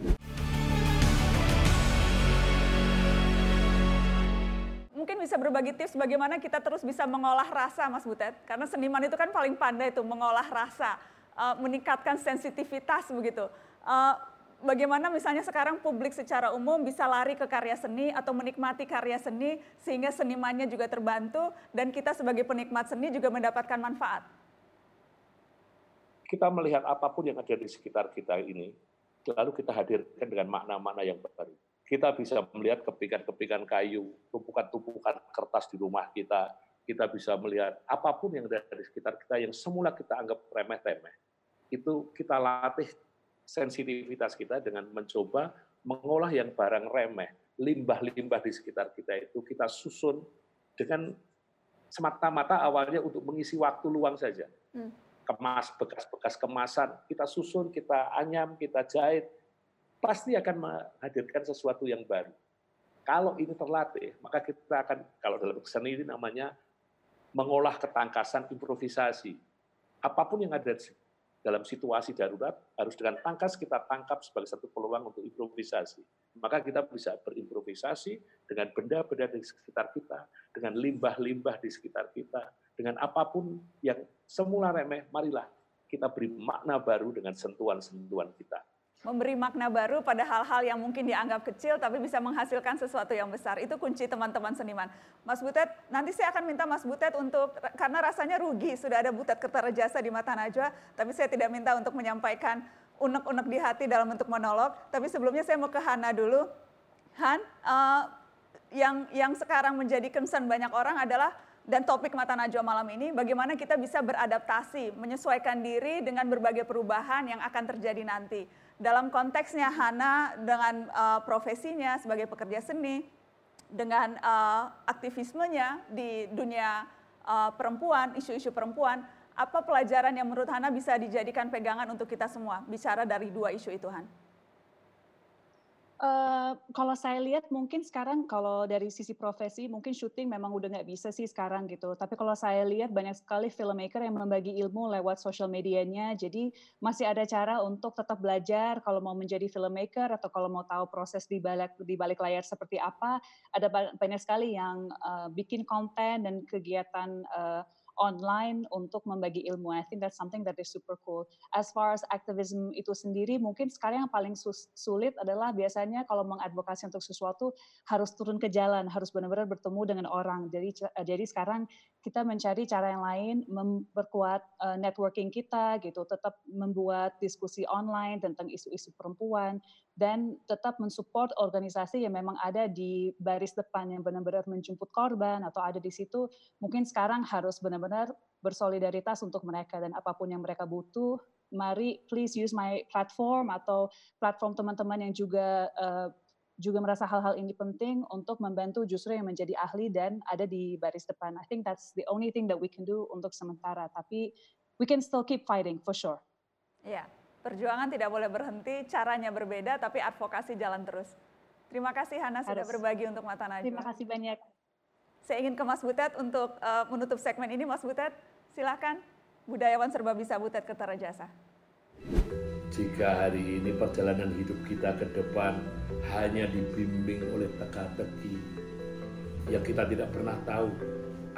Mungkin bisa berbagi tips bagaimana kita terus bisa mengolah rasa, Mas Butet? Karena seniman itu kan paling pandai itu mengolah rasa, uh, meningkatkan sensitivitas begitu. Uh, bagaimana misalnya sekarang publik secara umum bisa lari ke karya seni atau menikmati karya seni sehingga senimannya juga terbantu dan kita sebagai penikmat seni juga mendapatkan manfaat? Kita melihat apa pun yang ada di sekitar kita ini, lalu kita hadirkan dengan makna-makna yang baru kita bisa melihat kepingan-kepingan kayu, tumpukan-tumpukan kertas di rumah kita, kita bisa melihat apa pun yang ada di sekitar kita yang semula kita anggap remeh-temeh. Itu kita latih sensitivitas kita dengan mencoba mengolah yang barang remeh, limbah-limbah di sekitar kita itu kita susun dengan semata-mata awalnya untuk mengisi waktu luang saja. Hmm. Kemas bekas-bekas kemasan, kita susun, kita anyam, kita jahit, pasti akan menghadirkan sesuatu yang baru. Kalau ini terlatih, maka kita akan, kalau dalam seni ini namanya mengolah ketangkasan improvisasi. Apa pun yang ada dalam situasi darurat, harus dengan tangkas kita tangkap sebagai satu peluang untuk improvisasi. Maka kita bisa berimprovisasi dengan benda-benda di sekitar kita, dengan limbah-limbah di sekitar kita, dengan apa pun yang semula remeh, marilah kita beri makna baru dengan sentuhan-sentuhan kita memberi makna baru pada hal-hal yang mungkin dianggap kecil tapi bisa menghasilkan sesuatu yang besar. Itu kunci teman-teman seniman. Mas Butet, nanti saya akan minta Mas Butet untuk karena rasanya rugi sudah ada Butet Kertarejasa di mata Najwa, tapi saya tidak minta untuk menyampaikan unek-unek di hati dalam bentuk monolog. Tapi sebelumnya saya mau ke Hana dulu. Han, uh, yang yang sekarang menjadi concern banyak orang adalah dan topik Mata Najwa malam ini bagaimana kita bisa beradaptasi, menyesuaikan diri dengan berbagai perubahan yang akan terjadi nanti dalam konteksnya Hana dengan uh, profesinya sebagai pekerja seni, dengan uh, aktivismenya di dunia uh, perempuan, isu-isu perempuan, apa pelajaran yang menurut Hana bisa dijadikan pegangan untuk kita semua bicara dari dua isu itu, Han? Kalau saya lihat mungkin sekarang kalau dari sisi profesi mungkin syuting memang udah nggak bisa sih sekarang gitu. Tapi kalau saya lihat banyak sekali filmmaker yang membagi ilmu lewat sosial medianya. Jadi masih ada cara untuk tetap belajar kalau mau menjadi filmmaker atau kalau mau tahu proses di balik di balik layar seperti apa. Ada banyak sekali yang uh, bikin konten dan kegiatan uh, online untuk membagi ilmu. I think that's something that is super cool. As far as activism itu sendiri, mungkin sekarang yang paling sulit adalah biasanya kalau mengadvokasi untuk sesuatu harus turun ke jalan, harus benar-benar bertemu dengan orang. Jadi jadi sekarang kita mencari cara yang lain memperkuat uh, networking kita gitu, tetap membuat diskusi online tentang isu-isu perempuan dan tetap mensupport organisasi yang memang ada di baris depan yang benar-benar menjemput korban atau ada di situ. Mungkin sekarang harus benar-benar bersolidaritas untuk mereka dan apa pun yang mereka butuh, mari please use my platform atau platform teman-teman yang juga uh, juga merasa hal-hal ini penting untuk membantu justru yang menjadi ahli dan ada di baris depan. I think that's the only thing that we can do untuk sementara. Tapi we can still keep fighting for sure. Iya, perjuangan tidak boleh berhenti, caranya berbeda tapi advokasi jalan terus. Terima kasih Hana sudah berbagi untuk Mata Najwa. Terima kasih banyak. Saya ingin ke Mas Butet untuk uh, menutup segmen ini. Mas Butet, silakan. Budayawan serba bisa Butet Kertarejasa. Jasa jika hari ini perjalanan hidup kita ke depan hanya dibimbing oleh teka-teki yang kita tidak pernah tahu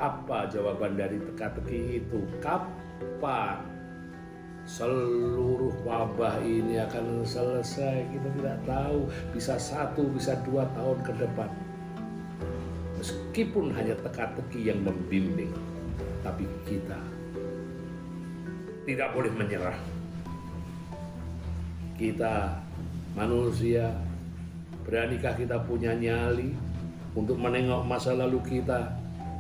apa jawaban dari teka-teki itu. Kapan seluruh wabah ini akan selesai? Kita tidak tahu. Bisa satu bisa dua tahun ke depan. Meskipun hanya teka-teki yang membimbing tapi kita tidak boleh menyerah kita manusia, beranikah kita punya nyali untuk menengok masa lalu kita,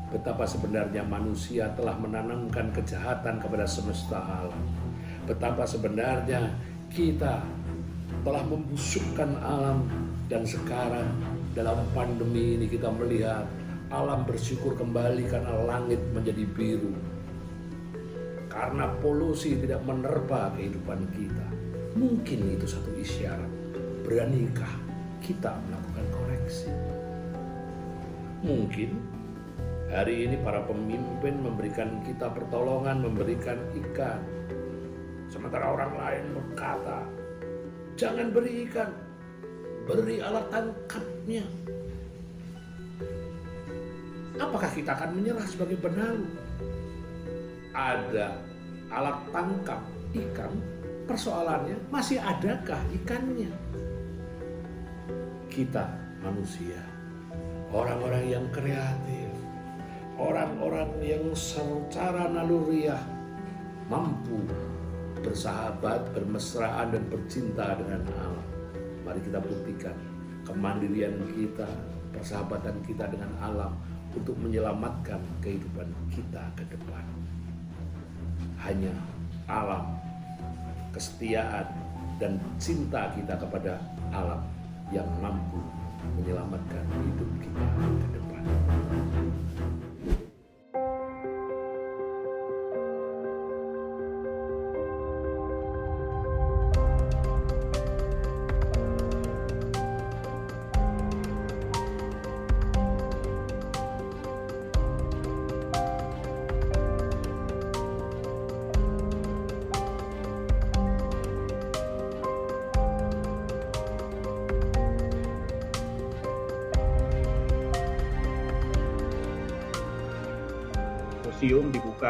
betapa sebenarnya manusia telah menanamkan kejahatan kepada semesta alam. Betapa sebenarnya kita telah membusukkan alam dan sekarang dalam pandemi ini kita melihat alam bersyukur kembali karena langit menjadi biru. Karena polusi tidak menerpa kehidupan kita Mungkin itu satu isyarat. Beranikah kita melakukan koreksi? Mungkin hari ini para pemimpin memberikan kita pertolongan, memberikan ikan. Sementara orang lain berkata, jangan beri ikan, beri alat tangkapnya. apakah kita akan menyerah sebagai benalu? Ada alat tangkap ikan, persoalannya masih adakah ikannya? Kita manusia, orang-orang yang kreatif, orang-orang yang secara naluriah mampu bersahabat, bermesraan dan bercinta dengan alam. Mari kita buktikan kemandirian kita, persahabatan kita dengan alam untuk menyelamatkan kehidupan kita ke depan. Hanya alam, kesetiaan, dan cinta kita kepada alam yang mampu menyelamatkan hidup kita ke depan.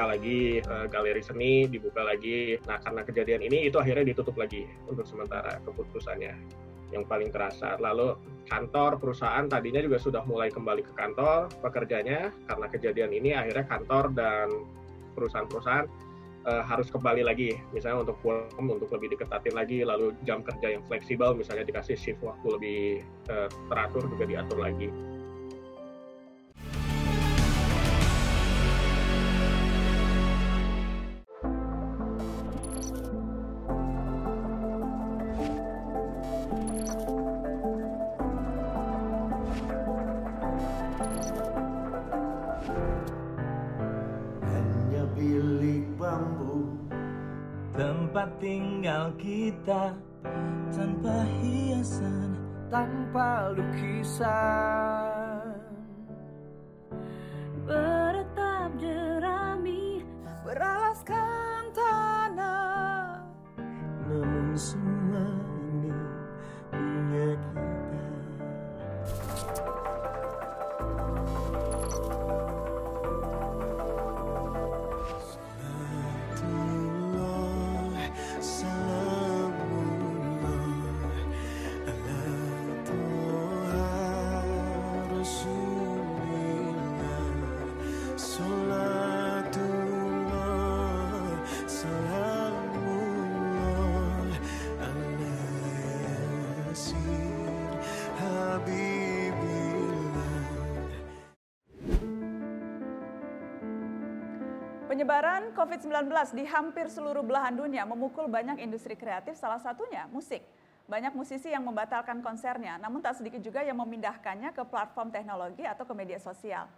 Lagi, eh, galeri seni dibuka lagi. Nah, karena kejadian ini itu akhirnya ditutup lagi untuk sementara keputusannya yang paling terasa. Lalu kantor perusahaan tadinya juga sudah mulai kembali ke kantor pekerjanya karena kejadian ini akhirnya kantor dan perusahaan-perusahaan eh, harus kembali lagi misalnya untuk pulang untuk lebih diketatin lagi lalu jam kerja yang fleksibel misalnya dikasih shift waktu lebih eh, teratur juga diatur lagi. Tinggal kita Tanpa hiasan Tanpa lukisan COVID-19 di hampir seluruh belahan dunia memukul banyak industri kreatif, salah satunya musik. Banyak musisi yang membatalkan konsernya, namun tak sedikit juga yang memindahkannya ke platform teknologi atau ke media sosial.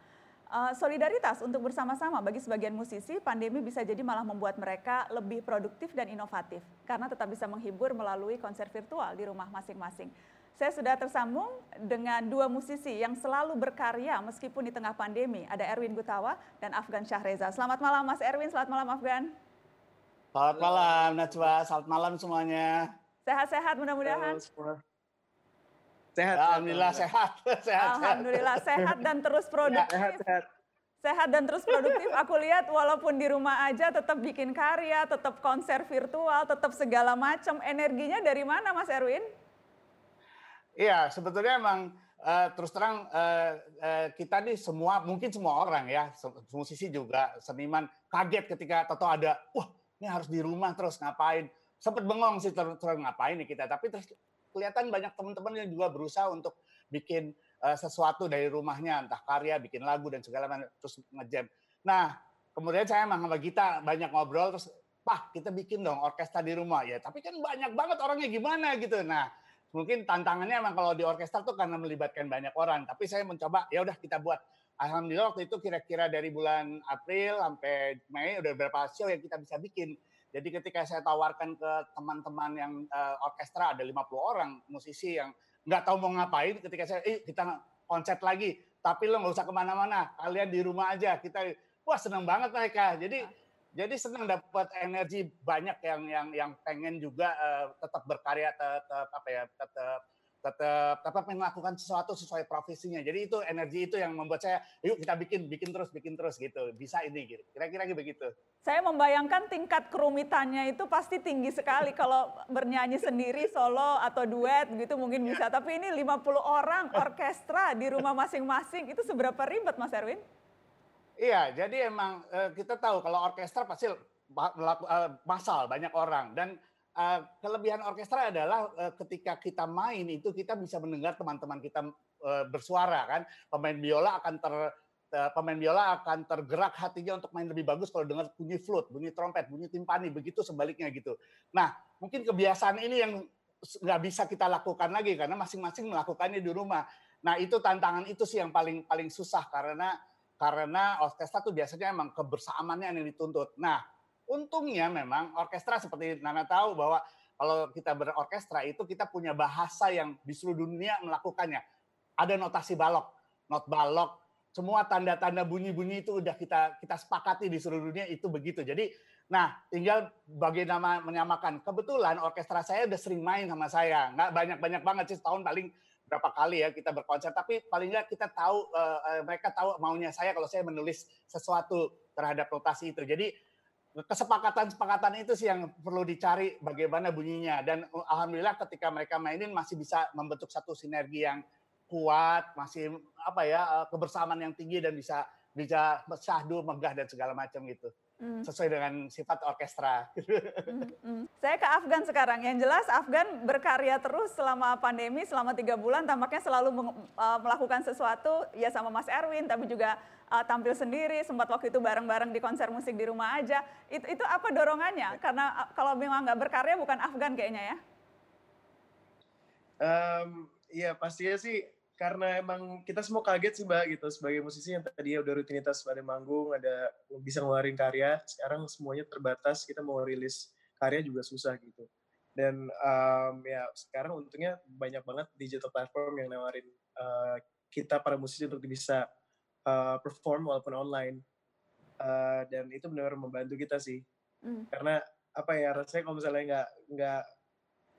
Eh, solidaritas untuk bersama-sama bagi sebagian musisi, pandemi bisa jadi malah membuat mereka lebih produktif dan inovatif karena tetap bisa menghibur melalui konser virtual di rumah masing-masing. Saya sudah tersambung dengan dua musisi yang selalu berkarya meskipun di tengah pandemi. Ada Erwin Gutawa dan Afgan Syahreza. Selamat malam Mas Erwin, selamat malam Afgan. Selamat malam Najwa, selamat malam semuanya. Sehat-sehat mudah-mudahan. Sehat. Alhamdulillah sehat. sehat. Alhamdulillah sehat dan terus produktif. Sehat, sehat. Sehat dan terus produktif. Aku lihat walaupun di rumah aja tetap bikin karya, tetap konser virtual, tetap segala macam. Energinya dari mana Mas Erwin? Iya, sebetulnya emang eh, terus terang eh, eh, kita nih semua mungkin semua orang ya, musisi juga seniman kaget ketika tahu ada, wah ini harus di rumah terus ngapain? Sempet bengong sih terus, terus ngapain nih kita, tapi terus kelihatan banyak teman-teman yang juga berusaha untuk bikin eh, sesuatu dari rumahnya, entah karya, bikin lagu dan segala macam terus ngejam. Nah, kemudian saya emang sama Gita banyak ngobrol terus, Pak, kita bikin dong orkestra di rumah ya. Tapi kan banyak banget orangnya gimana gitu. Nah, mungkin tantangannya emang kalau di orkestra tuh karena melibatkan banyak orang. Tapi saya mencoba, ya udah kita buat. Alhamdulillah waktu itu kira-kira dari bulan April sampai Mei udah berapa show yang kita bisa bikin. Jadi ketika saya tawarkan ke teman-teman yang eh, orkestra ada 50 orang musisi yang nggak tahu mau ngapain, ketika saya, eh kita konsep lagi, tapi lo nggak usah ke mana-mana, kalian di rumah aja. Kita, wah seneng banget mereka. Jadi jadi senang dapat energi banyak yang yang yang pengen juga eh, tetap berkarya tetap apa ya tetap tetap tetap melakukan sesuatu sesuai profesinya. Jadi itu energi itu yang membuat saya, yuk kita bikin, bikin terus, bikin terus gitu. Bisa ini gitu. Kira-kira begitu. Saya membayangkan tingkat kerumitannya itu pasti tinggi sekali kalau bernyanyi sendiri, solo atau duet gitu mungkin bisa. Tapi ini 50 orang orkestra di rumah masing-masing itu seberapa ribet Mas Erwin? Iya, jadi emang eh, kita tahu kalau orkestra pasti melaku- eh, massal banyak orang dan eh, kelebihan orkestra adalah eh, ketika kita main itu kita bisa mendengar teman-teman kita eh, bersuara kan. Pemain biola akan ter pemain biola akan tergerak hatinya untuk main lebih bagus kalau dengar bunyi flute, bunyi trompet, bunyi timpani, begitu sebaliknya gitu. Nah, mungkin kebiasaan ini yang nggak bisa kita lakukan lagi karena masing-masing melakukannya di rumah. Nah, itu tantangan itu sih yang paling paling susah karena karena orkestra tuh biasanya emang kebersamaannya yang dituntut. Nah, untungnya memang orkestra seperti Nana tahu bahwa kalau kita berorkestra itu kita punya bahasa yang di seluruh dunia melakukannya. Ada notasi balok, not balok, semua tanda-tanda bunyi-bunyi itu udah kita kita sepakati di seluruh dunia itu begitu. Jadi, nah tinggal bagaimana menyamakan. Kebetulan orkestra saya udah sering main sama saya, nggak banyak-banyak banget sih setahun paling berapa kali ya kita berkonser. Tapi paling nggak kita tahu eh, eh, mereka tahu maunya saya kalau saya menulis sesuatu terhadap notasi itu. Jadi kesepakatan-sepakatan itu sih yang perlu dicari bagaimana bunyinya dan uh, alhamdulillah ketika mereka mainin masih bisa membentuk satu sinergi yang kuat, masih apa ya uh, kebersamaan yang tinggi dan bisa bisa syahdu, megah dan segala macam gitu. Hmm. Sesuai dengan sifat orkestra. Hmm. Saya ke Afgan sekarang. Yang jelas Afgan berkarya terus selama pandemi, selama tiga bulan tampaknya selalu uh, melakukan sesuatu ya sama Mas Erwin, tapi juga uh, tampil sendiri, sempat waktu itu bareng-bareng di konser musik di rumah aja. Itu, itu apa dorongannya? Karena uh, kalau memang nggak berkarya bukan Afgan kayaknya ya? Em, Iya pastinya sih karena emang kita semua kaget sih mbak gitu sebagai musisi yang tadi udah rutinitas pada manggung ada bisa ngeluarin karya sekarang semuanya terbatas kita mau rilis karya juga susah gitu dan em, ya sekarang untungnya banyak banget digital platform yang nawarin eh, kita para musisi untuk bisa eh, perform walaupun online Eh, dan itu benar-benar membantu kita sih Hmm. karena apa ya rasanya kalau misalnya nggak nggak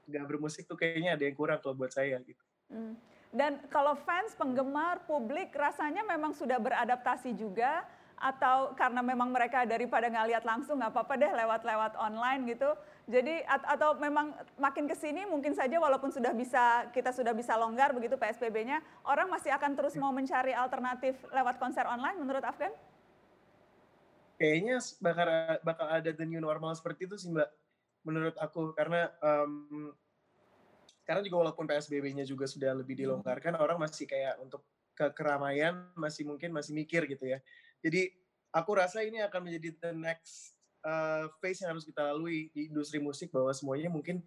nggak bermusik tuh kayaknya ada yang kurang kalau buat saya gitu. Hmm. Dan kalau fans, penggemar, publik rasanya memang sudah beradaptasi juga atau karena memang mereka daripada nggak lihat langsung nggak apa-apa deh lewat-lewat online gitu. Jadi at- atau memang makin ke sini mungkin saja walaupun sudah bisa kita sudah bisa longgar begitu PSBB-nya, orang masih akan terus mau mencari alternatif lewat konser online menurut Afgan? Kayaknya bakal bakal ada the new normal seperti itu sih mbak menurut aku karena em, sekarang juga walaupun PSBB-nya juga sudah lebih dilonggarkan orang masih kayak untuk ke keramaian masih mungkin masih mikir gitu ya. Jadi aku rasa ini akan menjadi the next uh, phase yang harus kita lalui di industri musik bahwa semuanya mungkin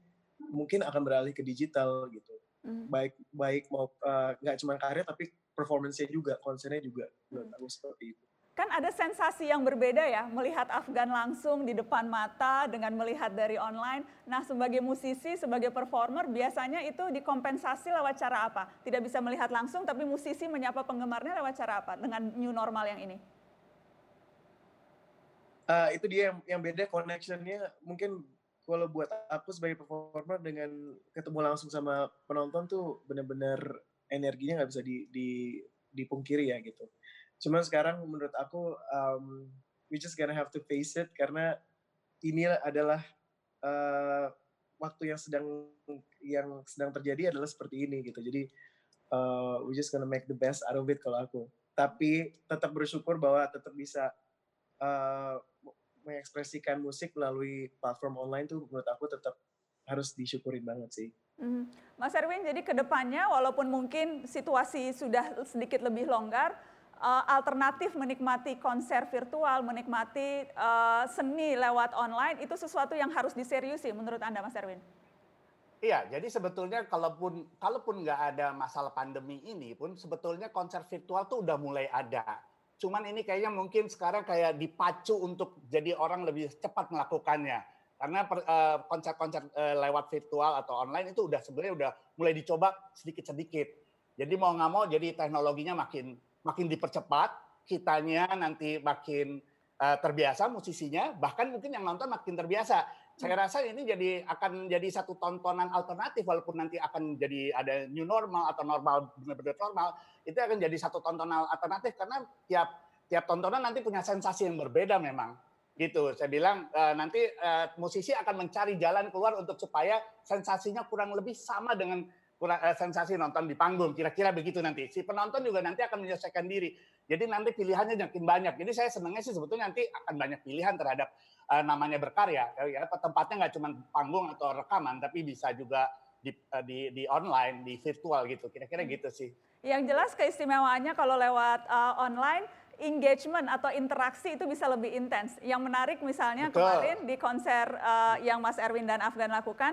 mungkin akan beralih ke digital gitu. Hmm. Baik baik mau uh, nggak cuma karya tapi performance-nya juga, konsernya juga menurut aku seperti itu. Kan ada sensasi yang berbeda ya, melihat Afgan langsung di depan mata dengan melihat dari online. Nah, sebagai musisi, sebagai performer, biasanya itu dikompensasi lewat cara apa? Tidak bisa melihat langsung, tapi musisi menyapa penggemarnya lewat cara apa? Dengan new normal yang ini? Ah, itu dia yang, yang beda connectionnya mungkin kalau buat aku sebagai performer dengan ketemu langsung sama penonton tuh bener-bener energinya nggak bisa di, di, dipungkiri ya gitu. Cuman sekarang menurut aku um, we just gonna have to face it karena ini adalah uh, waktu yang sedang yang sedang terjadi adalah seperti ini gitu. Jadi uh, we just gonna make the best out of it kalau aku. Tapi tetap bersyukur bahwa tetap bisa uh, mengekspresikan musik melalui platform online tuh menurut aku tetap harus disyukurin banget sih. Hmm. Mas Erwin, jadi ke depannya walaupun mungkin situasi sudah sedikit lebih longgar, eh, alternatif menikmati konser virtual, menikmati eh, seni lewat online, itu sesuatu yang harus diseriusi menurut Anda Mas Erwin? Iya, jadi sebetulnya kalaupun kalaupun nggak ada masalah pandemi ini pun sebetulnya konser virtual tuh udah mulai ada. Cuman ini kayaknya mungkin sekarang kayak dipacu untuk jadi orang lebih cepat melakukannya. Karena eh, konser-konser eh, lewat virtual atau online itu udah sebenarnya udah mulai dicoba sedikit-sedikit. Jadi mau nggak mau jadi teknologinya makin makin dipercepat, kitanya nanti makin eh, terbiasa musisinya, bahkan mungkin yang nonton makin terbiasa. saya rasa ini jadi akan jadi satu tontonan alternatif walaupun nanti akan jadi ada new normal atau normal benar-benar normal itu akan jadi satu tontonan alternatif karena tiap tiap tontonan nanti punya sensasi yang berbeda memang gitu saya bilang eh, nanti eh, musisi akan mencari jalan keluar untuk supaya sensasinya kurang lebih sama dengan kurang eh, sensasi nonton di panggung kira-kira begitu nanti. Si penonton juga nanti akan menyelesaikan diri. Jadi nanti pilihannya makin banyak. Jadi saya senangnya sih sebetulnya nanti akan banyak pilihan terhadap eh, namanya berkarya. Ya tempatnya nggak cuma panggung atau rekaman tapi bisa juga di, eh, di di online di virtual gitu. Kira-kira gitu sih. Yang jelas keistimewaannya kalau lewat uh, online engagement atau interaksi itu bisa lebih intens. Yang menarik misalnya Betul. kemarin di konser uh, yang Mas Erwin dan Afgan lakukan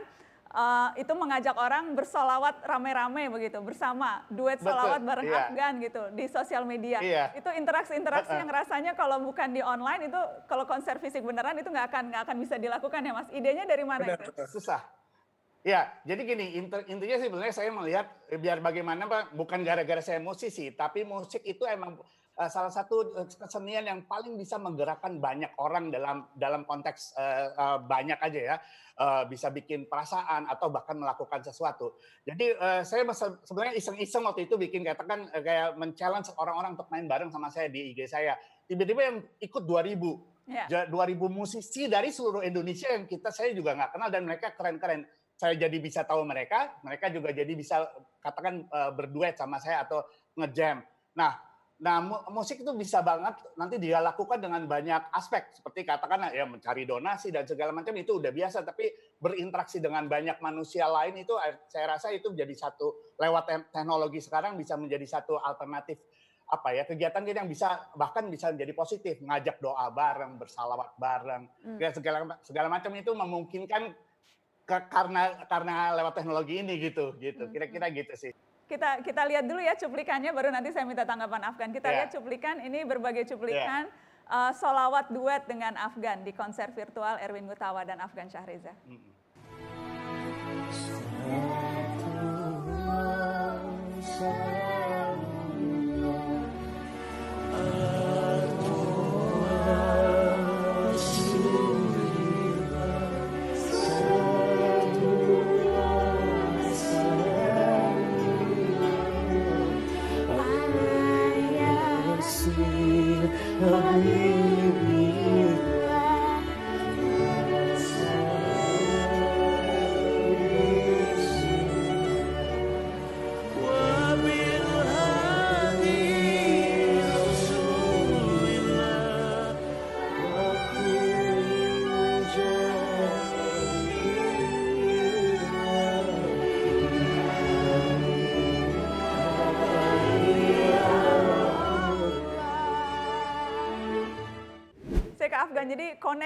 uh, itu mengajak orang bersolawat rame-rame begitu bersama duet Betul, solawat bareng iya. Afgan gitu di sosial media. Iya. Itu interaksi-interaksi Heeh. yang rasanya kalau bukan di online itu kalau konser fisik beneran itu nggak akan nggak akan bisa dilakukan ya Mas. Idenya dari mana itu? susah. Ya, jadi gini, inti- intinya sih sebenarnya saya melihat biar bagaimana Pak, bukan gara-gara saya musisi, tapi musik itu emang eh, salah satu eh, kesenian yang paling bisa menggerakkan banyak orang dalam dalam konteks eh, eh, banyak aja ya, Eh, bisa bikin perasaan atau bahkan melakukan sesuatu. Jadi eh, saya sebenarnya iseng-iseng waktu itu bikin katakan eh, kayak men-challenge orang-orang untuk main bareng sama saya di IG saya. Tiba-tiba yang ikut 2000. Ya. Ja- 2000 musisi dari seluruh Indonesia yang kita saya juga nggak kenal dan mereka keren-keren. Saya jadi bisa tahu mereka, mereka juga jadi bisa katakan eh, berduet sama saya atau ngejam. Nah, nah mu- musik itu bisa banget nanti dia lakukan dengan banyak aspek. Seperti katakan ya mencari donasi dan segala macam itu udah biasa. Tapi berinteraksi dengan banyak manusia lain itu eh, saya rasa itu jadi satu lewat te- teknologi sekarang bisa menjadi satu alternatif apa ya kegiatan kita yang bisa bahkan bisa menjadi positif. Ngajak doa bareng bersalawat bareng Hmm. ya segala segala macam itu memungkinkan ke- karena karena lewat teknologi ini gitu gitu. Kira-kira gitu sih Kita kita lihat dulu ya cuplikannya baru nanti saya minta tanggapan Afgan. Kita Ya. lihat cuplikan ini berbagai cuplikan uh, solawat duet dengan Afgan di konser virtual Erwin Gutawa dan Afgan Syahriza. Saya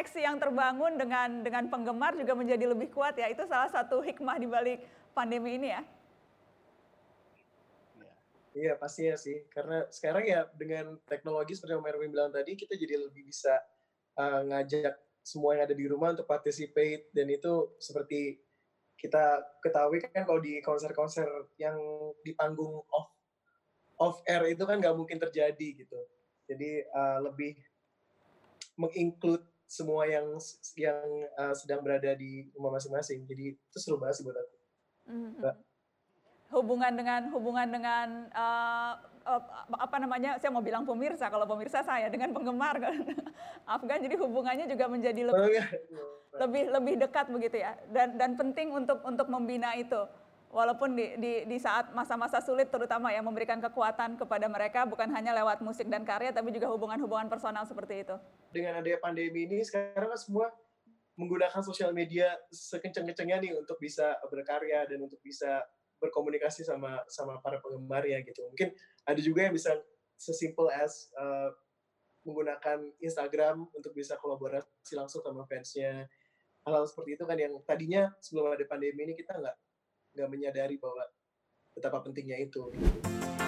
koneksi yang terbangun dengan dengan penggemar juga menjadi lebih kuat ya. Itu salah satu hikmah di balik pandemi ini ya. Iya pastinya sih, karena sekarang ya dengan teknologi seperti yang Merwin bilang tadi, kita jadi lebih bisa uh, ngajak semua yang ada di rumah untuk participate dan itu seperti kita ketahui kan kalau di konser-konser yang di panggung off off air itu kan nggak mungkin terjadi gitu. Jadi uh, lebih menginclude semua yang yang uh, sedang berada di rumah masing-masing. Jadi itu seru banget sih buat aku. Mhm. Mbak. Hubungan dengan hubungan dengan eh, eh, apa namanya? Saya mau bilang pemirsa, kalau pemirsa saya dengan penggemar kan. Afgan jadi hubungannya juga menjadi lebih Oh, iya. lebih lebih dekat begitu ya. Dan dan penting untuk untuk membina itu. Walaupun di, di, di saat masa-masa sulit terutama ya memberikan kekuatan kepada mereka bukan hanya lewat musik dan karya tapi juga hubungan-hubungan personal seperti itu. dengan adanya pandemi ini sekarang kan semua menggunakan sosial media sekenceng-kencengnya nih untuk bisa berkarya dan untuk bisa berkomunikasi sama sama para penggemarnya gitu. Mungkin ada juga yang bisa sesimpel as uh, menggunakan Instagram untuk bisa kolaborasi langsung sama fansnya. Hal-hal seperti itu kan yang tadinya sebelum ada pandemi ini kita nggak nggak menyadari bahwa betapa pentingnya itu. Mas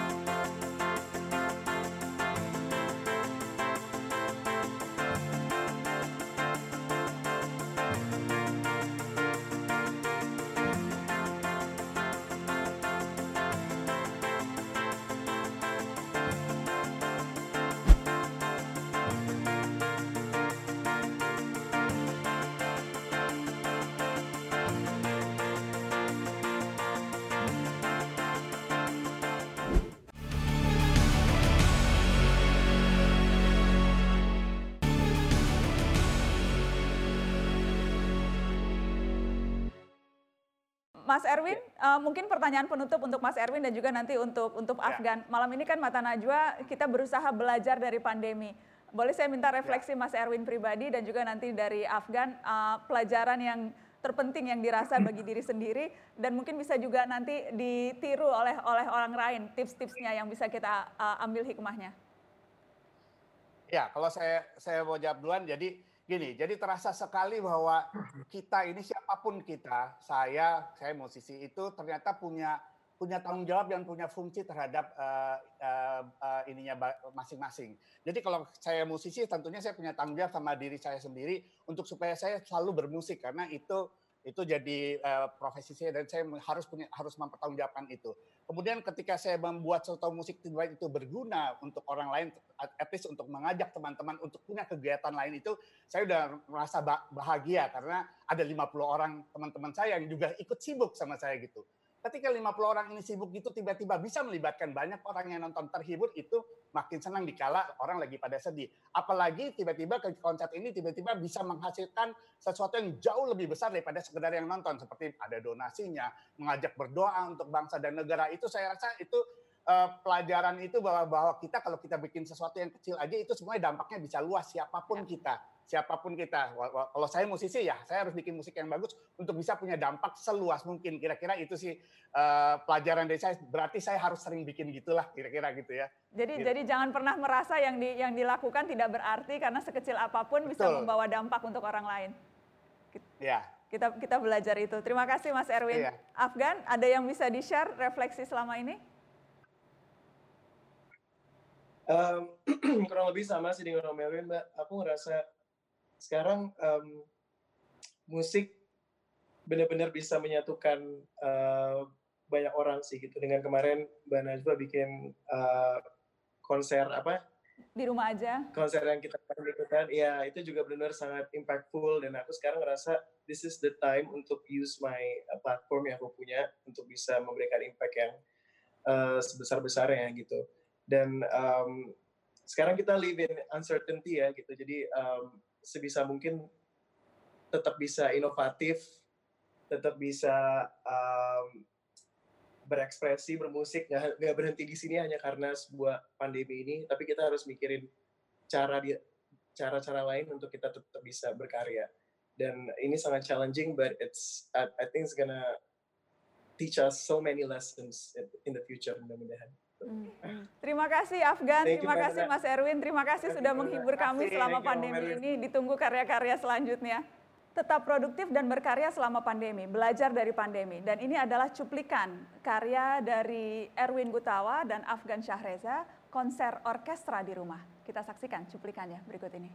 Eh, mungkin pertanyaan penutup untuk Mas Erwin dan juga nanti untuk untuk Ya. Afgan. Malam ini kan Mata Najwa kita berusaha belajar dari pandemi. Boleh saya minta refleksi Mas Erwin pribadi dan juga nanti dari Afgan eh, pelajaran yang terpenting yang dirasa bagi diri sendiri dan mungkin bisa juga nanti ditiru oleh oleh orang lain tips-tipsnya yang bisa kita eh, ambil hikmahnya. Ya, kalau saya saya mau jawab duluan, jadi gini, jadi terasa sekali bahwa kita ini siapa pun kita, saya, saya musisi itu ternyata punya punya tanggung jawab dan punya fungsi terhadap eh, eh, eh, ininya masing-masing. Jadi kalau saya musisi, tentunya saya punya tanggung jawab sama diri saya sendiri untuk supaya saya selalu bermusik karena itu itu jadi eh, profesi saya dan saya harus punya harus mempertanggungjawabkan itu. Kemudian ketika saya membuat suatu musik baik itu berguna untuk orang lain, at least untuk mengajak teman-teman untuk punya kegiatan lain itu, saya udah merasa ba- bahagia karena ada 50 orang teman-teman saya yang juga ikut sibuk sama saya gitu. Ketika 50 orang ini sibuk gitu tiba-tiba bisa melibatkan banyak orang yang nonton terhibur itu makin senang dikala orang lagi pada sedih. Apalagi tiba-tiba ke konser ini tiba-tiba bisa menghasilkan sesuatu yang jauh lebih besar daripada sekedar yang nonton. Seperti ada donasinya, mengajak berdoa untuk bangsa dan negara. Itu saya rasa itu eh, pelajaran itu bahwa bahwa kita kalau kita bikin sesuatu yang kecil aja itu semuanya dampaknya bisa luas siapa pun kita siapa pun kita kalau saya musisi ya saya harus bikin musik yang bagus untuk bisa punya dampak seluas mungkin kira-kira itu sih eh, pelajaran dari saya berarti saya harus sering bikin gitulah kira-kira gitu ya Jadi Gitu. jadi jangan pernah merasa yang di, yang dilakukan tidak berarti karena sekecil apa pun bisa Betul. membawa dampak untuk orang lain. ya Kita kita belajar itu. Terima kasih Mas Erwin. Iya. Afgan, ada yang bisa di-share refleksi selama ini? Em, kurang lebih sama sih dengan Om Melvin, Mbak. Aku ngerasa sekarang em, musik benar-benar bisa menyatukan eh, banyak orang sih gitu. Dengan kemarin Mbak Najwa bikin eh, konser apa? Di rumah aja. konser yang kita ikutan, ya itu juga benar-benar sangat impactful dan aku sekarang ngerasa this is the time untuk use my uh, platform yang aku punya untuk bisa memberikan impact yang uh, sebesar-besarnya gitu. Dan um, sekarang kita live in uncertainty ya gitu, jadi um, sebisa mungkin tetap bisa inovatif, tetap bisa um, berekspresi, bermusik, nggak berhenti di sini hanya karena sebuah pandemi ini, tapi kita harus mikirin cara di cara-cara lain untuk kita tetap bisa berkarya. Dan ini sangat challenging, but it's I, I think it's gonna teach us so many lessons in- in the future mudah-mudahan. Terima kasih Afgan, Thank terima kasih. Mas Erwin, terima kasih Thank sudah you, menghibur kami selama Thank pandemi ini. Ditunggu karya-karya selanjutnya. Tetap produktif dan berkarya selama pandemi, belajar dari pandemi. Dan ini adalah cuplikan karya dari Erwin Gutawa dan Afgan Syahreza, konser orkestra di rumah. Kita saksikan cuplikannya berikut ini.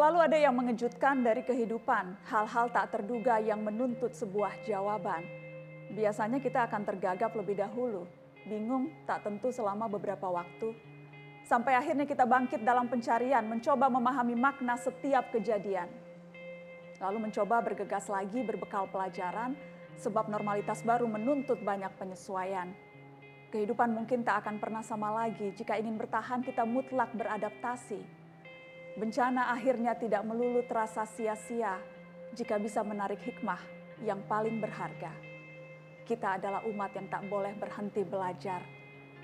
Selalu ada yang mengejutkan dari kehidupan, hal-hal tak terduga yang menuntut sebuah jawaban. Biasanya kita akan tergagap lebih dahulu, bingung tak tentu selama beberapa waktu. Sampai akhirnya kita bangkit dalam pencarian, mencoba memahami makna setiap kejadian. Lalu mencoba bergegas lagi berbekal pelajaran, sebab normalitas baru menuntut banyak penyesuaian. Kehidupan mungkin tak akan pernah sama lagi jika ingin bertahan kita mutlak beradaptasi. Bencana akhirnya tidak melulu terasa sia-sia jika bisa menarik hikmah yang paling berharga. Kita adalah umat yang tak boleh berhenti belajar.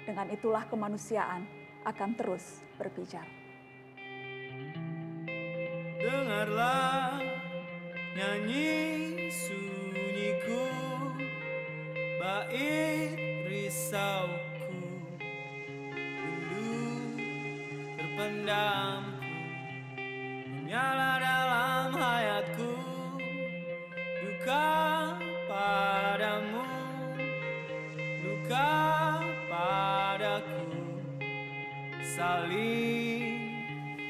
Dengan itulah kemanusiaan akan terus berpijar. Dengarlah nyanyi sunyiku Bait risauku Rindu terpendamku Menyala dalam hayatku Duka padamu Duka padaku. Saling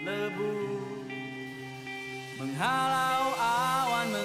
lebu Menghalau awan